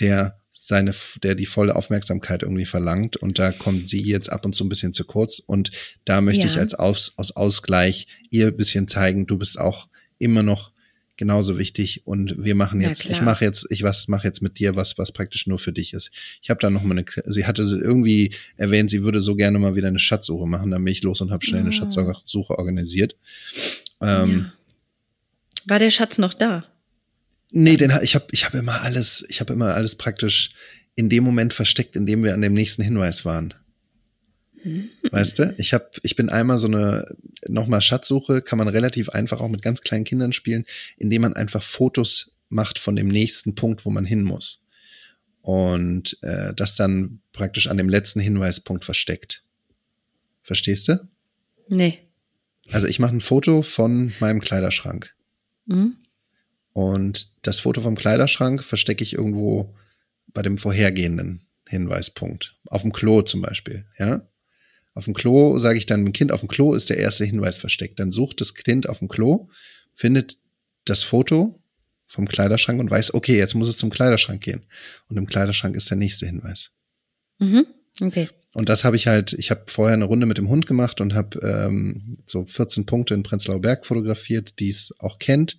der seine, der die volle Aufmerksamkeit irgendwie verlangt und da kommt sie jetzt ab und zu ein bisschen zu kurz und da möchte Ja. ich als Aus, aus Ausgleich ihr ein bisschen zeigen, du bist auch immer noch genauso wichtig und wir machen jetzt, ich klar. mache jetzt, ich was mache jetzt mit dir was, was praktisch nur für dich ist. Ich habe da noch mal eine, sie hatte irgendwie erwähnt, sie würde so gerne mal wieder eine Schatzsuche machen, dann bin ich los und habe schnell eine Ah. Schatzsuche organisiert. Ähm, ja. War der Schatz noch da? Nee, den, ich habe ich hab immer alles, ich habe immer alles praktisch in dem Moment versteckt, in dem wir an dem nächsten Hinweis waren. Weißt du? Ich habe, ich bin einmal so eine nochmal Schatzsuche, kann man relativ einfach auch mit ganz kleinen Kindern spielen, indem man einfach Fotos macht von dem nächsten Punkt, wo man hin muss. Und äh, das dann praktisch an dem letzten Hinweispunkt versteckt. Verstehst du? Nee. Also ich mache ein Foto von meinem Kleiderschrank. Hm? Und das Foto vom Kleiderschrank verstecke ich irgendwo bei dem vorhergehenden Hinweispunkt. Auf dem Klo zum Beispiel, ja. Auf dem Klo sage ich dann, dem Kind auf dem Klo ist der erste Hinweis versteckt. Dann sucht das Kind auf dem Klo, findet das Foto vom Kleiderschrank und weiß, okay, jetzt muss es zum Kleiderschrank gehen. Und im Kleiderschrank ist der nächste Hinweis. Mhm. Okay. Und das habe ich halt, ich habe vorher eine Runde mit dem Hund gemacht und habe ähm, so 14 Punkte in Prenzlauer Berg fotografiert, die es auch kennt.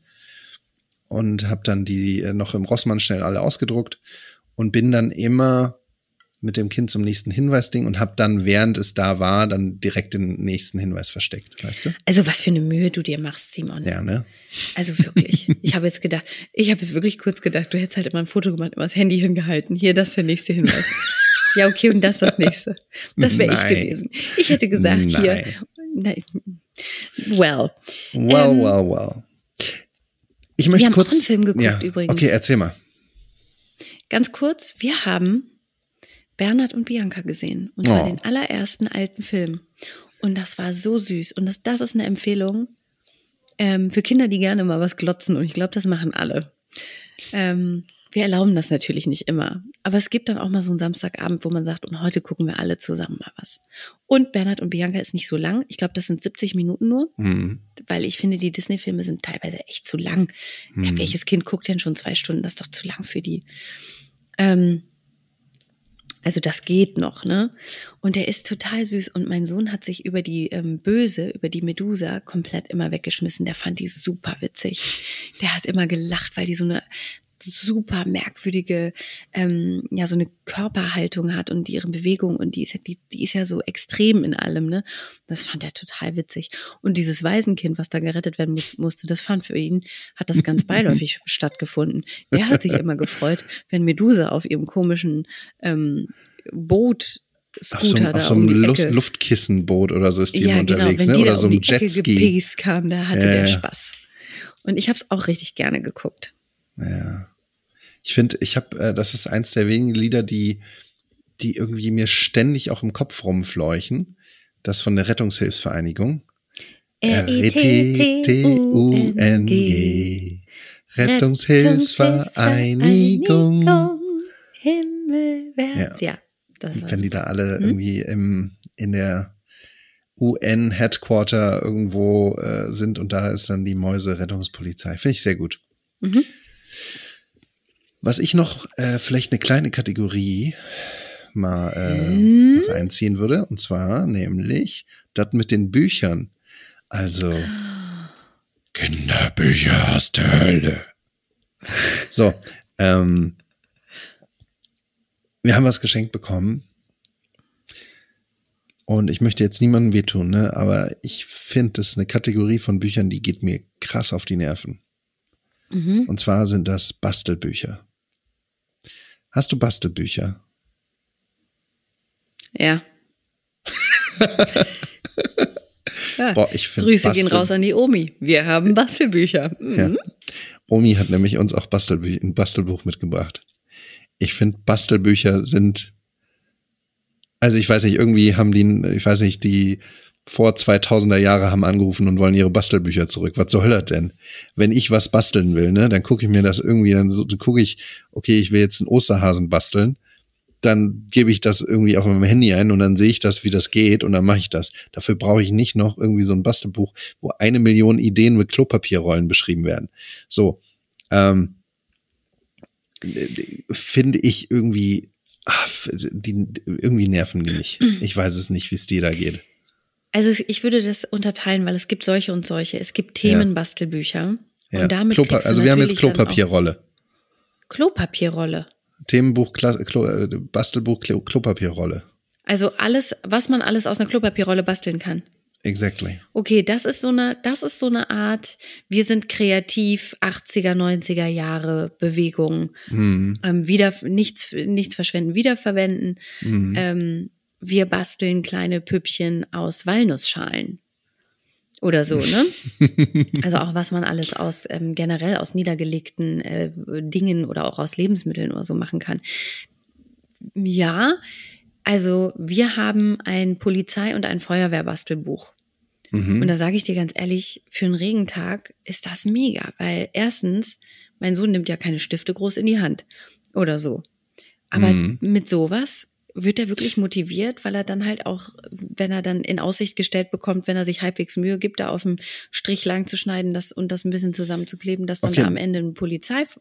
Und habe dann die äh, noch im Rossmann schnell alle ausgedruckt und bin dann immer mit dem Kind zum nächsten Hinweisding und habe dann, während es da war, dann direkt den nächsten Hinweis versteckt, weißt du? Also was für eine Mühe du dir machst, Simon. Ja, ne? Also wirklich. ich habe jetzt gedacht, ich habe jetzt wirklich kurz gedacht, du hättest halt immer ein Foto gemacht, immer das Handy hingehalten. Hier, das ist der nächste Hinweis. ja, okay, und das ist das nächste. Das wäre ich gewesen. Ich hätte gesagt, Nein. hier. Nein. Well. Wow, Ähm, wow, wow. Ich möchte haben kurz. auch einen Film geguckt ja. übrigens. Okay, erzähl mal. Ganz kurz, wir haben Bernhard und Bianca gesehen. Und zwar Oh. den allerersten alten Film. Und das war so süß. Und das, das ist eine Empfehlung ähm, für Kinder, die gerne mal was glotzen. Und ich glaube, das machen alle. Ähm, wir erlauben das natürlich nicht immer. Aber es gibt dann auch mal so einen Samstagabend, wo man sagt, und heute gucken wir alle zusammen mal was. Und Bernhard und Bianca ist nicht so lang. Ich glaube, das sind 70 Minuten nur. Hm. Weil ich finde, die Disney-Filme sind teilweise echt zu lang. Ja, Hm. welches Kind guckt denn schon zwei Stunden? Das ist doch zu lang für die. Ähm, also das geht noch, ne? Und der ist total süß. Und mein Sohn hat sich über die ähm, Böse, über die Medusa komplett immer weggeschmissen. Der fand die super witzig. Der hat immer gelacht, weil die so eine super merkwürdige, ähm, ja, so eine Körperhaltung hat und ihre Bewegung und die ist ja, die, die ist ja so extrem in allem, ne? Das fand er total witzig. Und dieses Waisenkind, was da gerettet werden muss, musste, das fand für ihn, hat das ganz beiläufig stattgefunden. Der hat sich immer gefreut, wenn Medusa auf ihrem komischen ähm, Boot Scooter auf so um einem Ecke. Luftkissenboot oder so ist die ja, genau, unterwegs, wenn ne? Oder da so um ein Jetski. kam, da hatte Ja, der. Spaß. Und ich habe es auch richtig gerne geguckt. Ja. Ich finde, ich habe, äh, das ist eins der wenigen Lieder, die, die irgendwie mir ständig auch im Kopf rumfleuchen. Das von der Rettungshilfsvereinigung. R-E-T-T-U-N-G. Rettungshilfsvereinigung. Himmelwärts. Ja, Wenn die da alle Hm? irgendwie im, in der UN-Headquarter irgendwo äh, sind und da ist dann die Mäuse-Rettungspolizei. Finde ich sehr gut. Mhm. Was ich noch äh, vielleicht eine kleine Kategorie mal äh, Hm? reinziehen würde, und zwar nämlich das mit den Büchern. Also Kinderbücher aus der Hölle. So, ähm, wir haben was geschenkt bekommen. Und ich möchte jetzt niemandem wehtun, ne? aber ich finde, das ist eine Kategorie von Büchern, die geht mir krass auf die Nerven. Mhm. Und zwar sind das Bastelbücher. Hast du Bastelbücher? Ja. ja. Boah, ich Grüße gehen raus an die Omi. Wir haben Bastelbücher. Mhm. Ja. Omi hat nämlich uns auch Bastelbü ein Bastelbuch mitgebracht. Ich finde, Bastelbücher sind, also ich weiß nicht, irgendwie haben die, ich weiß nicht, die vor 2000er Jahre haben angerufen und wollen ihre Bastelbücher zurück. Was soll das denn? Wenn ich was basteln will, ne, dann gucke ich mir das irgendwie, dann, so, dann gucke ich, okay, ich will jetzt einen Osterhasen basteln, dann gebe ich das irgendwie auf meinem Handy ein und dann sehe ich das, wie das geht und dann mache ich das. Dafür brauche ich nicht noch irgendwie so ein Bastelbuch, wo eine Million Ideen mit Klopapierrollen beschrieben werden. So, ähm, finde ich irgendwie, ah, die, irgendwie nerven die mich. Ich weiß es nicht, wie es dir da geht. Also ich würde das unterteilen, weil es gibt solche und solche. Es gibt Themenbastelbücher. Ja. Und damit Klopa also wir haben jetzt Klopapierrolle. Klopapierrolle. Themenbuch, Kla Klo äh, Bastelbuch, Klo Klopapierrolle. Also alles, was man alles aus einer Klopapierrolle basteln kann. Exactly. Okay, das ist so eine, das ist so eine Art, wir sind kreativ, 80er, 90er Jahre Bewegung. Hm, Ähm, wieder, nichts, nichts verschwenden, wiederverwenden. hm. Ähm, wir basteln kleine Püppchen aus Walnussschalen. Oder so, ne? Also auch was man alles aus ähm, generell aus niedergelegten äh, Dingen oder auch aus Lebensmitteln oder so machen kann. Ja, also wir haben ein Polizei- und ein Feuerwehrbastelbuch. Und Mhm. da sage ich dir ganz ehrlich, für einen Regentag ist das mega, weil erstens, mein Sohn nimmt ja keine Stifte groß in die Hand oder so. Aber Mhm. mit sowas wird er wirklich motiviert, weil er dann halt auch, wenn er dann in Aussicht gestellt bekommt, wenn er sich halbwegs Mühe gibt, da auf dem Strich lang zu schneiden das, und das ein bisschen zusammenzukleben, dass dann Okay. am Ende ein Polizeiauto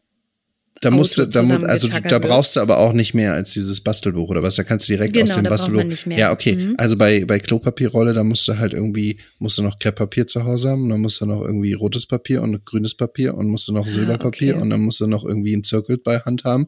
Da musst du, da, mu- also da brauchst du aber auch nicht mehr als dieses Bastelbuch oder was? Da kannst du direkt Genau, aus dem da Bastelbuch. man nicht mehr. Ja, okay. Mhm. Also bei bei Klopapierrolle, da musst du halt irgendwie musst du noch Krepppapier zu Hause haben, und dann musst du noch irgendwie rotes Papier und grünes Papier und musst du noch Ah, Silberpapier okay. und dann musst du noch irgendwie ein Zirkel bei Hand haben.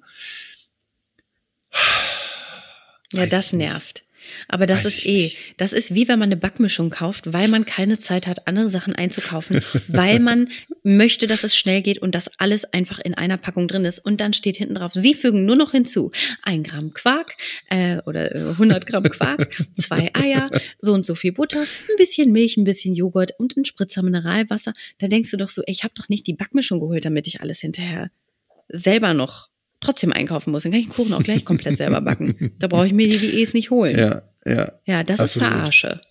Ja, das nervt. Aber das Weiß ist eh, nicht. das ist wie wenn man eine Backmischung kauft, weil man keine Zeit hat, andere Sachen einzukaufen, weil man möchte, dass es schnell geht und dass alles einfach in einer Packung drin ist. Und dann steht hinten drauf, Sie fügen nur noch hinzu ein Gramm Quark äh, oder äh, 100 Gramm Quark, zwei Eier, so und so viel Butter, ein bisschen Milch, ein bisschen Joghurt und ein Spritzer Mineralwasser. Da denkst du doch so, ey, ich habe doch nicht die Backmischung geholt, damit ich alles hinterher selber noch trotzdem einkaufen muss. Dann kann ich den Kuchen auch gleich komplett selber backen. Da brauche ich mir die Diäts nicht holen. Ja, ja. Ja, das Absolut. ist Verarsche.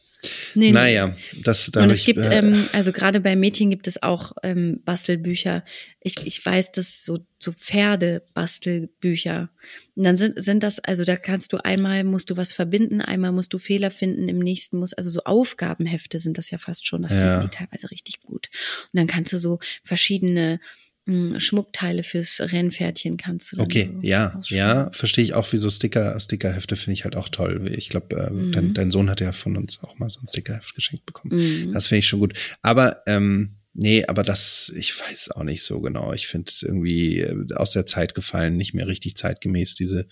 Nee, nee. Naja, das da Und es ich, gibt, äh, ähm, also gerade bei Mädchen gibt es auch ähm, Bastelbücher. Ich, ich weiß, dass so, so Pferde-Bastelbücher. Und dann sind, sind das, also da kannst du einmal musst du was verbinden, einmal musst du Fehler finden, im nächsten muss, also so Aufgabenhefte sind das ja fast schon. Das Ja. finden die teilweise richtig gut. Und dann kannst du so verschiedene Schmuckteile fürs Rennpferdchen kannst du Okay, so ja, ja, verstehe ich auch, wie so Sticker, Stickerhefte finde ich halt auch toll. Ich glaube, äh, Mhm. dein, dein Sohn hat ja von uns auch mal so ein Stickerheft geschenkt bekommen. Mhm. Das finde ich schon gut. Aber ähm, nee, aber das, ich weiß auch nicht so genau. Ich finde es irgendwie äh, aus der Zeit gefallen, nicht mehr richtig zeitgemäß, diese,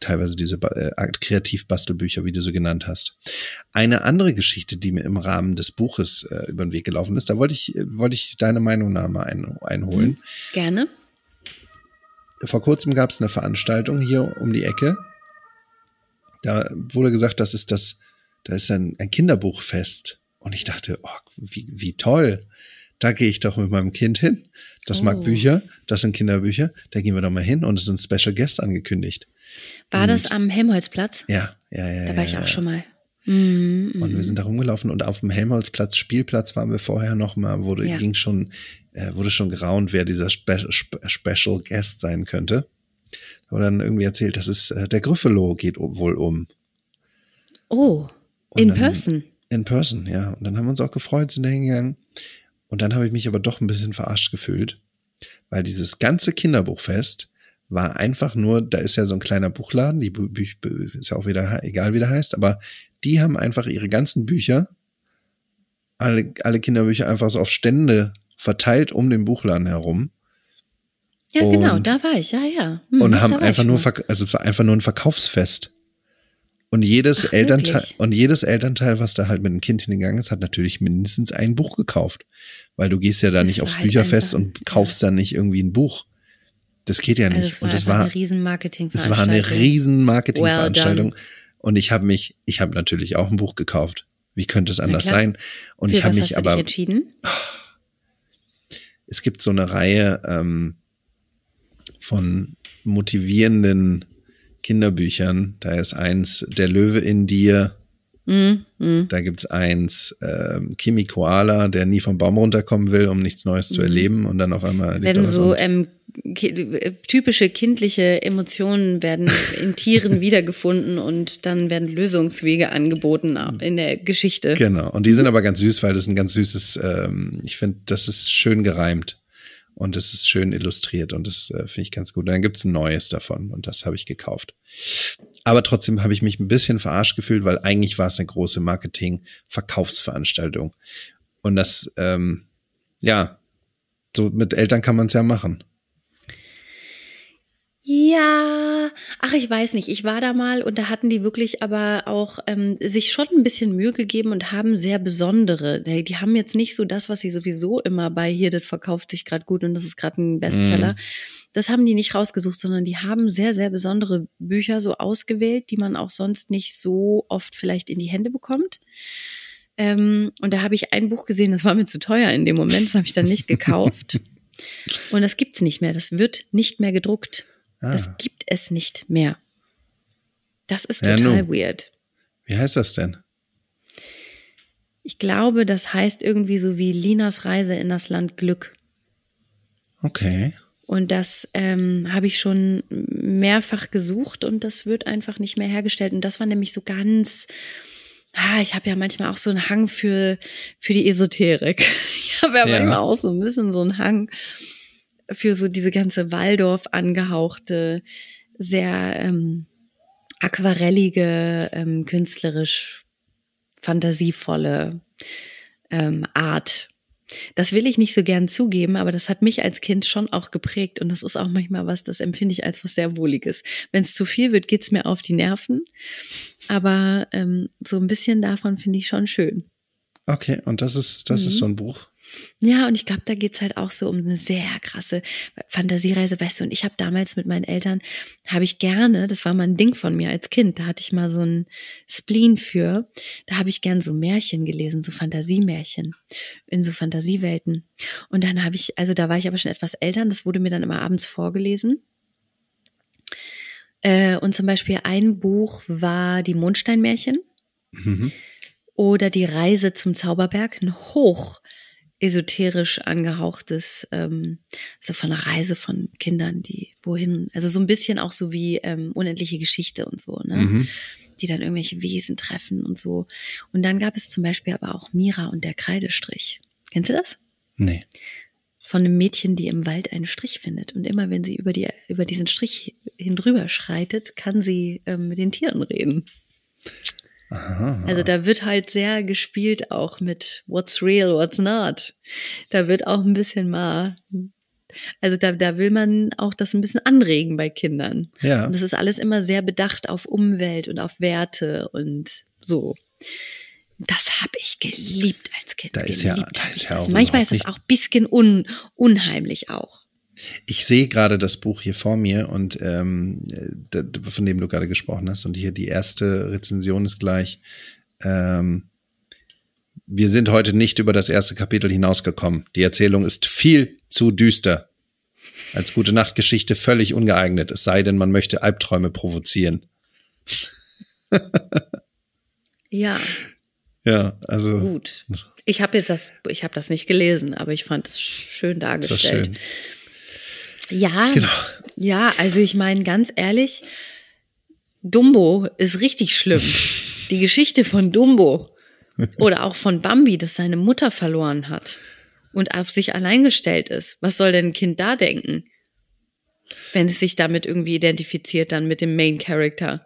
teilweise diese äh, Kreativbastelbücher, wie du so genannt hast. Eine andere Geschichte, die mir im Rahmen des Buches äh, über den Weg gelaufen ist, da wollte ich, äh, wollte ich deine Meinung nach mal ein, einholen. Mhm. Gerne. vor kurzem gab es eine Veranstaltung hier um die Ecke. Da wurde gesagt, das ist das, da ist ein, ein Kinderbuchfest. Und ich dachte, oh, wie, wie toll. Da gehe ich doch mit meinem Kind hin. Das Oh. mag Bücher, das sind Kinderbücher. Da gehen wir doch mal hin und es sind Special Guests angekündigt. War das am Helmholtzplatz? Ja, ja, ja. Da war ich ja, auch ja. schon mal. Mhm, Und mhm. wir sind da rumgelaufen und auf dem Helmholtzplatz, Spielplatz waren wir vorher noch mal, wurde, Ja. ging schon, äh, wurde schon geraunt, wer dieser Spe Spe Special Guest sein könnte. Da wurde dann irgendwie erzählt, das ist, äh, der Gryffalo geht wohl um. Oh, Und in dann- person. In person, ja. Und dann haben wir uns auch gefreut, sind da hingegangen. Und dann habe ich mich aber doch ein bisschen verarscht gefühlt, weil dieses ganze Kinderbuchfest war einfach nur, da ist ja so ein kleiner Buchladen, die Bü Bü Bü- ist ja auch wieder egal, wie der heißt, aber die haben einfach ihre ganzen Bücher, alle, alle Kinderbücher einfach so auf Stände verteilt um den Buchladen herum Ja, genau, und- da war ich, ja, ja. Mhm, und haben einfach nur, also es war einfach nur ein Verkaufsfest. Und jedes Ach, Elternteil, wirklich? und jedes Elternteil, was da halt mit dem Kind hingegangen ist, hat natürlich mindestens ein Buch gekauft. Weil du gehst ja da Das nicht aufs halt Bücherfest einfach- und kaufst dann nicht irgendwie ein Buch. Das geht ja Also nicht. es war und das war, eine es war eine riesen Marketingveranstaltung. und ich habe mich, ich habe natürlich auch ein Buch gekauft. Wie könnte es anders sein? Und Für ich habe mich hast du aber, dich entschieden? es gibt so eine Reihe ähm, von motivierenden Kinderbüchern. Da ist eins Der Löwe in dir. Mhm, mhm. Da gibt's eins ähm, Kimi Koala, der nie vom Baum runterkommen will, um nichts Neues zu erleben und dann auf einmal er Werden so ähm, ki äh, typische kindliche Emotionen werden in Tieren wiedergefunden und dann werden Lösungswege angeboten in der Geschichte. Genau. Und die sind aber ganz süß, weil das ist ein ganz süßes, ähm, ich finde, das ist schön gereimt. Und es ist schön illustriert und das äh, finde ich ganz gut. Und dann gibt's ein neues davon und das habe ich gekauft. Aber trotzdem habe ich mich ein bisschen verarscht gefühlt, weil eigentlich war es eine große Marketing-Verkaufsveranstaltung. Und das, ähm, ja, so mit Eltern kann man es ja machen. Ja, ach, ich weiß nicht. Ich war da mal und da hatten die wirklich aber auch ähm, sich schon ein bisschen Mühe gegeben und haben sehr besondere. Die die haben jetzt nicht so das, was sie sowieso immer bei hier, das verkauft sich gerade gut und das ist gerade ein Bestseller. Das haben die nicht rausgesucht, sondern die haben sehr, sehr besondere Bücher so ausgewählt, die man auch sonst nicht so oft vielleicht in die Hände bekommt. Ähm, und da habe ich ein Buch gesehen, das war mir zu teuer in dem Moment, das habe ich dann nicht gekauft. Und das gibt's nicht mehr. Das wird nicht mehr gedruckt. Das Ah, gibt es nicht mehr. Das ist Ja, total nun. weird. wie heißt das denn? Ich glaube, das heißt irgendwie so wie Linas Reise in das Land Glück. Okay. Und das ähm, habe ich schon mehrfach gesucht und das wird einfach nicht mehr hergestellt. Und das war nämlich so ganz. Ah, ich habe ja manchmal auch so einen Hang für, für die Esoterik. Ich habe ja, Ja. manchmal auch so ein bisschen so einen Hang. Für so diese ganze Waldorf angehauchte, sehr ähm, aquarellige, ähm, künstlerisch fantasievolle ähm, Art. Das will ich nicht so gern zugeben, aber das hat mich als Kind schon auch geprägt und das ist auch manchmal was, das empfinde ich als was sehr Wohliges. Wenn es zu viel wird, geht's mir auf die Nerven, aber ähm, so ein bisschen davon finde ich schon schön. Okay, und das ist, das mhm. ist so ein Buch. Ja, und ich glaube, da geht's halt auch so um eine sehr krasse Fantasiereise, weißt du, und ich habe damals mit meinen Eltern, habe ich gerne, das war mal ein Ding von mir als Kind, da hatte ich mal so ein Spleen für, da habe ich gern so Märchen gelesen, so Fantasiemärchen in so Fantasiewelten. Und dann habe ich, also da war ich aber schon etwas älter, das wurde mir dann immer abends vorgelesen. Äh, und zum Beispiel ein Buch war die Mondsteinmärchen. Mhm. Oder die Reise zum Zauberberg, ein hoch esoterisch angehauchtes, ähm, so von einer Reise von Kindern, die wohin, also so ein bisschen auch so wie ähm, unendliche Geschichte und so, ne? Mhm. Die dann irgendwelche Wesen treffen und so. Und dann gab es zum Beispiel aber auch Mira und der Kreidestrich. Kennst du das? Nee. Von einem Mädchen, die im Wald einen Strich findet. Und immer wenn sie über, die, über diesen Strich hindrüber schreitet, kann sie ähm, mit den Tieren reden. Also da wird halt sehr gespielt auch mit what's real, what's not. Da wird auch ein bisschen mal, also da, da will man auch das ein bisschen anregen bei Kindern. Ja. Und das ist alles immer sehr bedacht auf Umwelt und auf Werte und so. Das habe ich geliebt als Kind. Da ist ja, da ist ja auch. Also manchmal ist das auch ein bisschen un, unheimlich auch. Ich sehe gerade das Buch hier vor mir und ähm, von dem du gerade gesprochen hast. Und hier die erste Rezension ist gleich. Ähm, wir sind heute nicht über das erste Kapitel hinausgekommen. Die Erzählung ist viel zu düster. Als gute Nachtgeschichte völlig ungeeignet, es sei denn, man möchte Albträume provozieren. ja. Ja, also. Gut. Ich habe jetzt das, ich habe das nicht gelesen, aber ich fand es schön dargestellt. Schön. Ja, genau. ja, also ich meine, ganz ehrlich, Dumbo ist richtig schlimm. Die Geschichte von Dumbo oder auch von Bambi, das seine Mutter verloren hat und auf sich allein gestellt ist. Was soll denn ein Kind da denken? Wenn es sich damit irgendwie identifiziert, dann mit dem Main Character.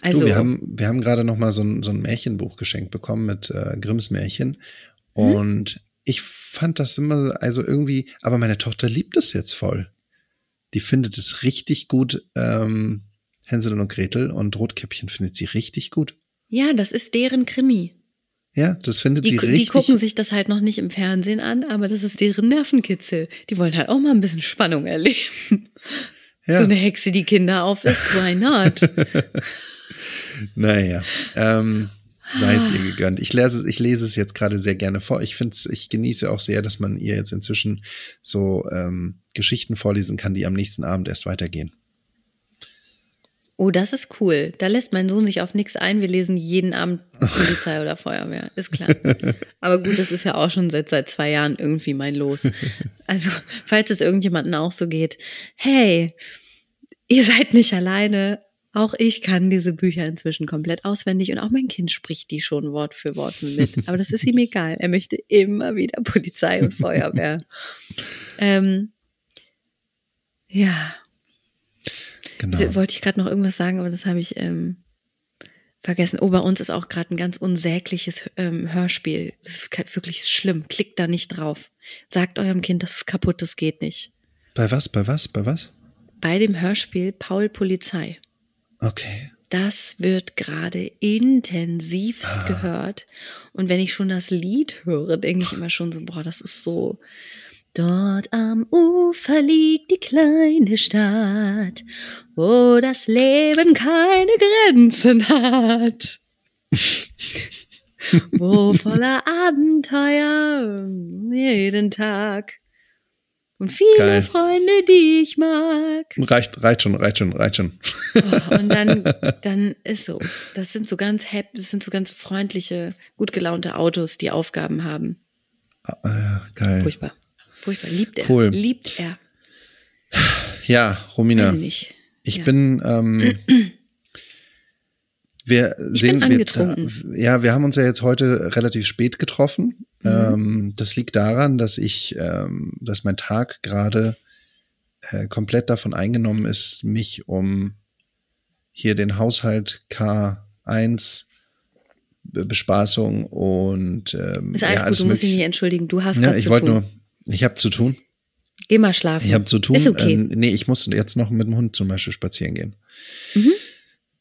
Also, du, wir haben, wir haben gerade noch mal so ein, so ein Märchenbuch geschenkt bekommen mit äh, Grimms Märchen. Hm? Und hm? ich fand das immer, also irgendwie, aber meine Tochter liebt es jetzt voll. Die findet es richtig gut, ähm, Hänsel und Gretel und Rotkäppchen findet sie richtig gut. Ja, das ist deren Krimi. Ja, das findet die, sie richtig. Die gucken sich das halt noch nicht im Fernsehen an, aber das ist deren Nervenkitzel. Die wollen halt auch mal ein bisschen Spannung erleben. Ja. So eine Hexe, die Kinder auf ist, why not? naja. Ähm, sei es ihr gegönnt. Ich lese, ich lese es jetzt gerade sehr gerne vor. Ich finde ich genieße auch sehr, dass man ihr jetzt inzwischen so ähm, Geschichten vorlesen kann, die am nächsten Abend erst weitergehen. Oh, das ist cool. Da lässt mein Sohn sich auf nichts ein. Wir lesen jeden Abend Polizei oder Feuerwehr. Ist klar. Aber gut, das ist ja auch schon seit, seit zwei Jahren irgendwie mein Los. Also, falls es irgendjemanden auch so geht, hey, ihr seid nicht alleine. Auch ich kann diese Bücher inzwischen komplett auswendig und auch mein Kind spricht die schon Wort für Wort mit. Aber das ist ihm egal. Er möchte immer wieder Polizei und Feuerwehr. ähm, ja. Genau. Wollte ich gerade noch irgendwas sagen, aber das habe ich ähm, vergessen. Oh, bei uns ist auch gerade ein ganz unsägliches ähm, Hörspiel. Das ist wirklich schlimm. Klickt da nicht drauf. Sagt eurem Kind, das ist kaputt, das geht nicht. Bei was? Bei was? Bei was? Bei dem Hörspiel Paul Polizei. Okay. Das wird gerade intensivst ah. gehört. Und wenn ich schon das Lied höre, denke ich immer schon so, boah, das ist so. Dort am Ufer liegt die kleine Stadt, wo das Leben keine Grenzen hat. wo voller Abenteuer jeden Tag und viele Geil. Freunde, die ich mag. Reicht, reicht schon, reicht schon, reicht schon. Oh, und dann, dann ist so. Das sind so ganz happy, das sind so ganz freundliche, gut gelaunte Autos, die Aufgaben haben. Ah, geil. Furchtbar. Furchtbar. Liebt er. Cool. Liebt er. Ja, Romina. Weiß ich nicht. ich ja. bin, ähm, wir ich sehen, wir, ja, wir haben uns ja jetzt heute relativ spät getroffen. Mhm. Ähm, das liegt daran, dass ich, ähm, dass mein Tag gerade äh, komplett davon eingenommen ist, mich um hier den Haushalt K1 Be- Bespaßung und ähm, Ist alles ja, gut, du musst dich nicht entschuldigen. Du hast Ja, ich wollte nur, ich habe zu tun. Geh mal schlafen. Ich habe zu tun. Ist okay. Ähm, nee, ich muss jetzt noch mit dem Hund zum Beispiel spazieren gehen.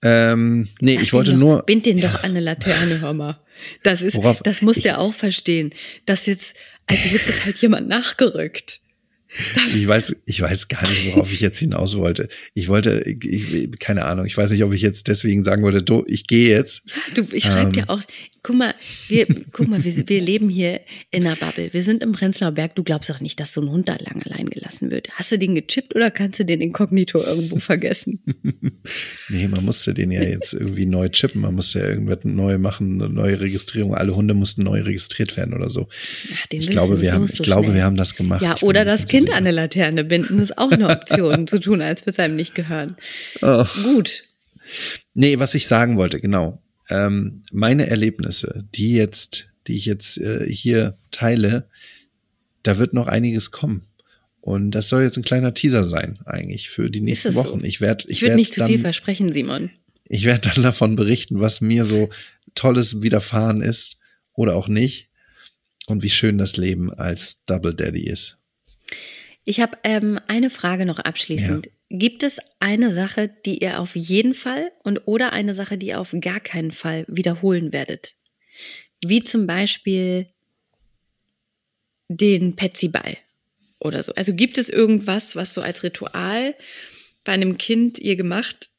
Ähm, nee, Mhm. Lass ich wollte doch, nur. Bind den doch an eine Laterne, hör mal. Das ist, Worauf- das muss ich- der auch verstehen. Das jetzt, also jetzt ist halt jemand nachgerückt. Ich weiß, ich weiß gar nicht, worauf ich jetzt hinaus wollte. Ich wollte, ich, keine Ahnung, ich weiß nicht, ob ich jetzt deswegen sagen wollte, du, ich gehe jetzt. Du, ich schreibe Ähm. dir auch, guck mal, wir, guck mal, wir, wir leben hier in einer Bubble. Wir sind im Prenzlauer Berg. Du glaubst doch nicht, dass so ein Hund da lang allein gelassen wird. Hast du den gechippt oder kannst du den inkognito irgendwo vergessen? Nee, man musste den ja jetzt irgendwie neu chippen, man musste ja irgendwas neu machen, eine neue Registrierung. Alle Hunde mussten neu registriert werden oder so. Ach, den Ich glaube, wir haben, ich glaube, wir haben das gemacht. Ja, oder das nicht Kind an eine Laterne binden, ist auch eine Option, zu tun, als würde es einem nicht gehören. Oh. Gut. Nee, was ich sagen wollte, genau. Ähm, meine Erlebnisse, die jetzt, die ich jetzt äh, hier teile, da wird noch einiges kommen. Und das soll jetzt ein kleiner Teaser sein, eigentlich, für die nächsten es so? Wochen. Ich werde, ich Ich würde nicht zu dann, viel versprechen, Simon. ich werde dann davon berichten, was mir so Tolles widerfahren ist oder auch nicht. Und wie schön das Leben als Double Daddy ist. Ich habe ähm, eine Frage noch abschließend. Gibt es eine Sache, die ihr auf jeden Fall und oder eine Sache, die ihr auf gar keinen Fall wiederholen werdet? Wie zum Beispiel den Petsy-Ball oder so. Also gibt es irgendwas, was so als Ritual bei einem Kind ihr gemacht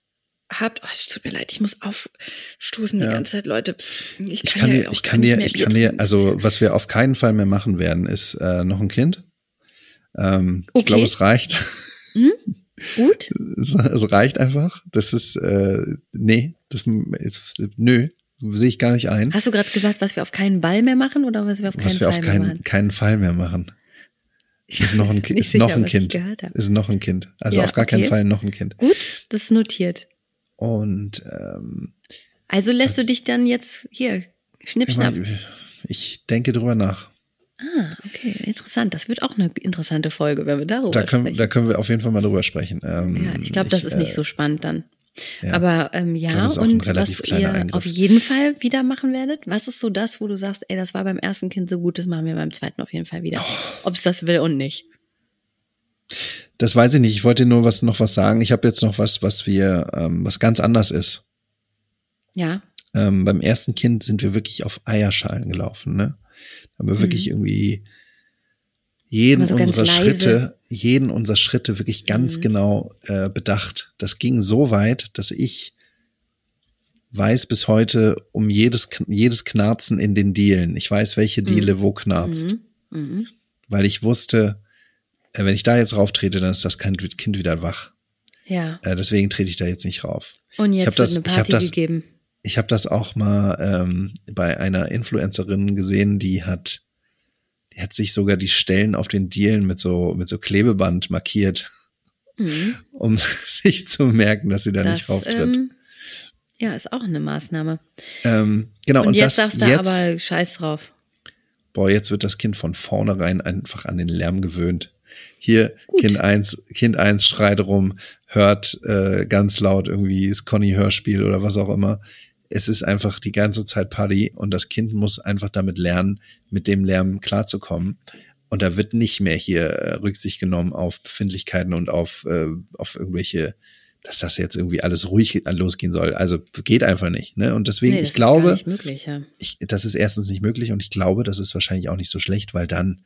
habt? Oh, es tut mir leid, ich muss aufstoßen die Ja. ganze Zeit, Leute. Ich Ich kann, ja dir, ich kann dir, ich kann dir, also was wir auf keinen Fall mehr machen werden, ist äh, noch ein Kind. Ähm, Ich Okay. glaube, es reicht. Gut? es, es reicht einfach. Das ist, äh, nee, das ist, nö, sehe ich gar nicht ein. Hast du gerade gesagt, was wir auf keinen Ball mehr machen oder was wir auf keinen was wir Fall auf mehr keinen, machen? keinen Fall mehr machen. Ist noch ein, ist noch sicher, ein was ich Kind. Ist noch ein Kind. Also Ja, auf gar keinen okay. Fall noch ein Kind. Gut, das ist notiert. Und ähm, Also lässt du Das- dich dann jetzt hier schnipp ich, schnapp. ich denke drüber nach. Ah, okay, interessant. Das wird auch eine interessante Folge, wenn wir darüber Da können, sprechen. da können wir auf jeden Fall mal drüber sprechen. Ähm, ja, ich glaube, das ist äh, nicht so spannend dann. ja. Aber ähm, ja, ein und was ihr Eingriff. auf jeden Fall wieder machen werdet, was ist so das, wo du sagst, ey, das war beim ersten Kind so gut, das machen wir beim zweiten auf jeden Fall wieder. Oh. Ob es das will und nicht. Das weiß ich nicht. Ich wollte nur was noch was sagen. Ich habe jetzt noch was, was wir, ähm, was ganz anders ist. Ja, Ähm, beim ersten Kind sind wir wirklich auf Eierschalen gelaufen, ne? Haben wir wirklich irgendwie jeden so unserer. Schritte, jeden unserer Schritte wirklich ganz Mhm. genau äh, bedacht. Das ging so weit, dass ich weiß bis heute um jedes, jedes Knarzen in den Dielen. Ich weiß, welche Diele wo knarzt. Mhm. Mhm. Weil ich wusste, äh, wenn ich da jetzt rauftrete, dann ist das Kind Kind wieder wach. Ja. Äh, deswegen trete ich da jetzt nicht rauf. Und Ich jetzt hab wird das- eine ich Party das- gegeben. Ich habe das auch mal ähm, bei einer Influencerin gesehen, die hat, die hat sich sogar die Stellen auf den Dielen mit so mit so Klebeband markiert, Mhm. um sich zu merken, dass sie da nicht Das, rauftritt. ähm, ja, ist auch eine Maßnahme. Ähm, genau, Und, und, jetzt das sagst du jetzt, aber Scheiß drauf. boah, jetzt wird das Kind von vornherein einfach an den Lärm gewöhnt. Hier, Gut. Kind eins, Kind eins schreit rum, hört äh, ganz laut irgendwie das Conny-Hörspiel oder was auch immer. Es ist einfach die ganze Zeit Party und das Kind muss einfach damit lernen, mit dem Lärm klarzukommen. Und da wird nicht mehr hier äh, Rücksicht genommen auf Befindlichkeiten und auf, äh, auf irgendwelche, dass das jetzt irgendwie alles ruhig losgehen soll. Also geht einfach nicht. Ne? Und deswegen, Nee, ich glaube, Ist gar nicht möglich, ja. ich, das ist erstens nicht möglich und ich glaube, das ist wahrscheinlich auch nicht so schlecht, weil dann.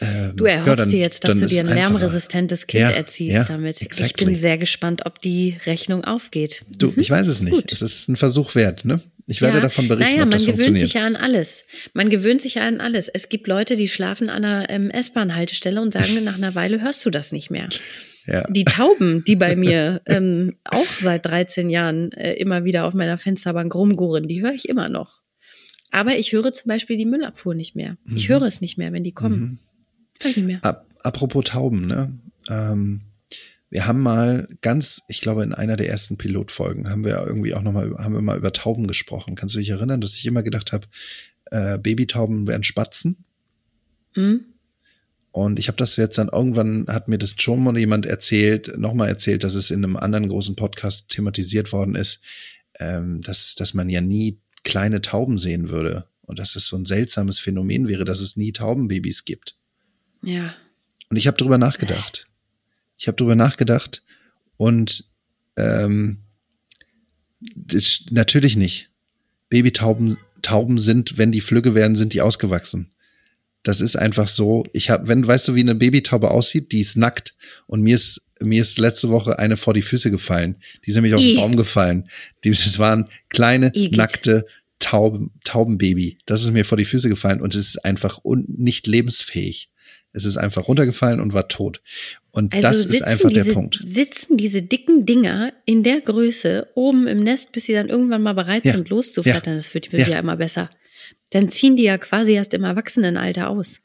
Ähm, Du erhoffst ja, dann- dir jetzt, dass du dir ein lärmresistentes Kind Ja, erziehst ja, damit. Ich exactly. bin sehr gespannt, ob die Rechnung aufgeht. Du, ich weiß es nicht. Gut. Es ist ein Versuch wert, ne? Ich werde davon berichten, naja, ob das man gewöhnt funktioniert. sich ja an alles. Man gewöhnt sich ja an alles. Es gibt Leute, die schlafen an einer ähm, S-Bahn-Haltestelle und sagen, nach einer Weile hörst du das nicht mehr. ja. Die Tauben, die bei mir ähm, auch seit 13 Jahren äh, immer wieder auf meiner Fensterbank rumgurren, die höre ich immer noch. Aber ich höre zum Beispiel die Müllabfuhr nicht mehr. Ich Mhm. höre es nicht mehr, wenn die kommen. Mhm. Hör ich nicht mehr. Ap apropos Tauben, ne? Ähm, wir haben mal ganz, ich glaube, in einer der ersten Pilotfolgen haben wir irgendwie auch nochmal, haben wir mal über Tauben gesprochen. Kannst du dich erinnern, dass ich immer gedacht habe, äh, Babytauben wären Spatzen? Hm? Und ich habe das jetzt dann irgendwann, hat mir das schon mal jemand erzählt, nochmal erzählt, dass es in einem anderen großen Podcast thematisiert worden ist, ähm, dass, dass man ja nie kleine Tauben sehen würde. Und dass es so ein seltsames Phänomen wäre, dass es nie Taubenbabys gibt. Ja. Und ich habe drüber nachgedacht. Ich habe drüber nachgedacht und ähm, das, natürlich nicht. Babytauben Tauben sind, wenn die Flügge werden, sind die ausgewachsen. Das ist einfach so. Ich habe, wenn, weißt du, wie eine Babytaube aussieht, die ist nackt. Und mir ist, mir ist letzte Woche eine vor die Füße gefallen. Die ist nämlich auf den Baum gefallen. Die, das waren kleine, Igitt. nackte Tauben, Taubenbaby. Das ist mir vor die Füße gefallen und es ist einfach un, nicht lebensfähig. Es ist einfach runtergefallen und war tot. Und Also das ist einfach der diese, Punkt. Sitzen diese dicken Dinger in der Größe oben im Nest, bis sie dann irgendwann mal bereit Ja. sind, loszuflattern. Das wird, wird Ja. ja immer besser. Dann ziehen die ja quasi erst im Erwachsenenalter aus.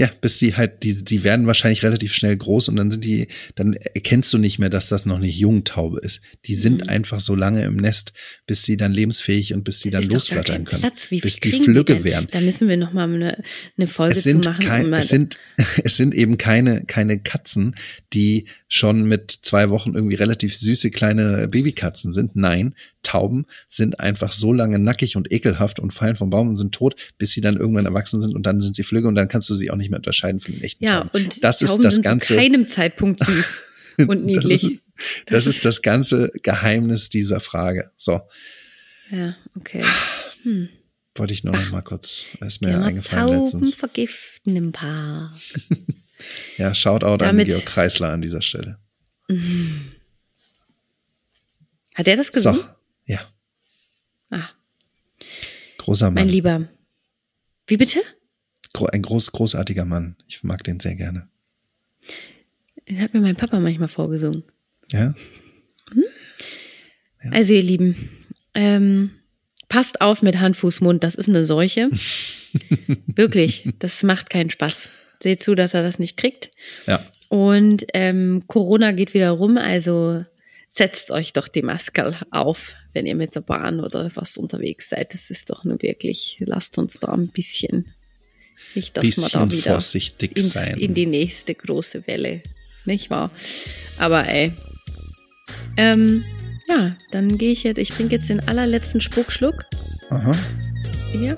Ja, bis die halt, die, die werden wahrscheinlich relativ schnell groß und dann sind die, dann erkennst du nicht mehr, dass das noch nicht Jungtaube ist. Die sind Mhm. einfach so lange im Nest, bis sie dann lebensfähig und bis sie dann losflattern können. Platz. Wie bis die Flügge werden. Da müssen wir noch mal eine, eine Folge Es sind, zu machen. kein, um es, sind, es sind eben keine, keine Katzen, die schon mit zwei Wochen irgendwie relativ süße kleine Babykatzen sind. Nein, Tauben sind einfach so lange nackig und ekelhaft und fallen vom Baum und sind tot, bis sie dann irgendwann erwachsen sind und dann sind sie Flügge und dann kannst du sie auch nicht mehr unterscheiden von den echten ja, Tauben. und das ist Tauben das sind ganze. zu keinem Zeitpunkt süß und niedlich. Das ist, das ist das ganze Geheimnis dieser Frage. So, ja, okay. wollte ich nur noch mal kurz, ist mir Ja, eingefallen Tauben letztens. vergiften im Park. Ja, Shoutout an Damit- Georg Kreisler an dieser Stelle. Hat er das So, gesungen? Ja, Ah, großer mein Mann. Lieber. Wie bitte? Ein groß, großartiger Mann. Ich mag den sehr gerne. Den hat mir mein Papa manchmal vorgesungen. Ja, Also ihr Lieben, ähm, passt auf mit Hand, Fuß, Mund. Das ist eine Seuche. Wirklich, das macht keinen Spaß. Seht zu, dass er das nicht kriegt. ja. Und ähm, Corona geht wieder rum, also setzt euch doch die Maske auf, wenn ihr mit der Bahn oder was unterwegs seid. Das ist doch nur wirklich, lasst uns da ein bisschen, nicht, dass wir da Bisschen wieder vorsichtig ins, sein. in die nächste große Welle, nicht wahr? Aber ey, ähm, ja, dann gehe ich jetzt, ich trinke jetzt den allerletzten Spuckschluck. Aha. Hier.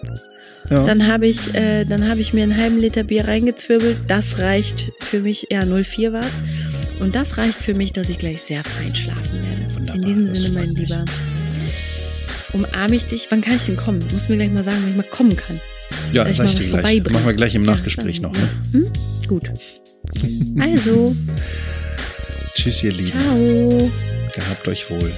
Ja. Dann habe ich, äh, dann habe ich mir einen halben Liter Bier reingezwirbelt. Das reicht für mich, ja 04 war's. Und das reicht für mich, dass ich gleich sehr fein schlafen werde. Wunderbar, In diesem Sinne, mein. Lieber. Umarme ich dich. Wann kann ich denn kommen? Du musst mir gleich mal sagen, wann ich mal kommen kann. ja, sag ich dir gleich. Machen wir gleich im Ja, Nachgespräch dann, noch. Ne? Hm? Gut. Also, Tschüss, ihr Lieben. ciao. Gehabt euch wohl.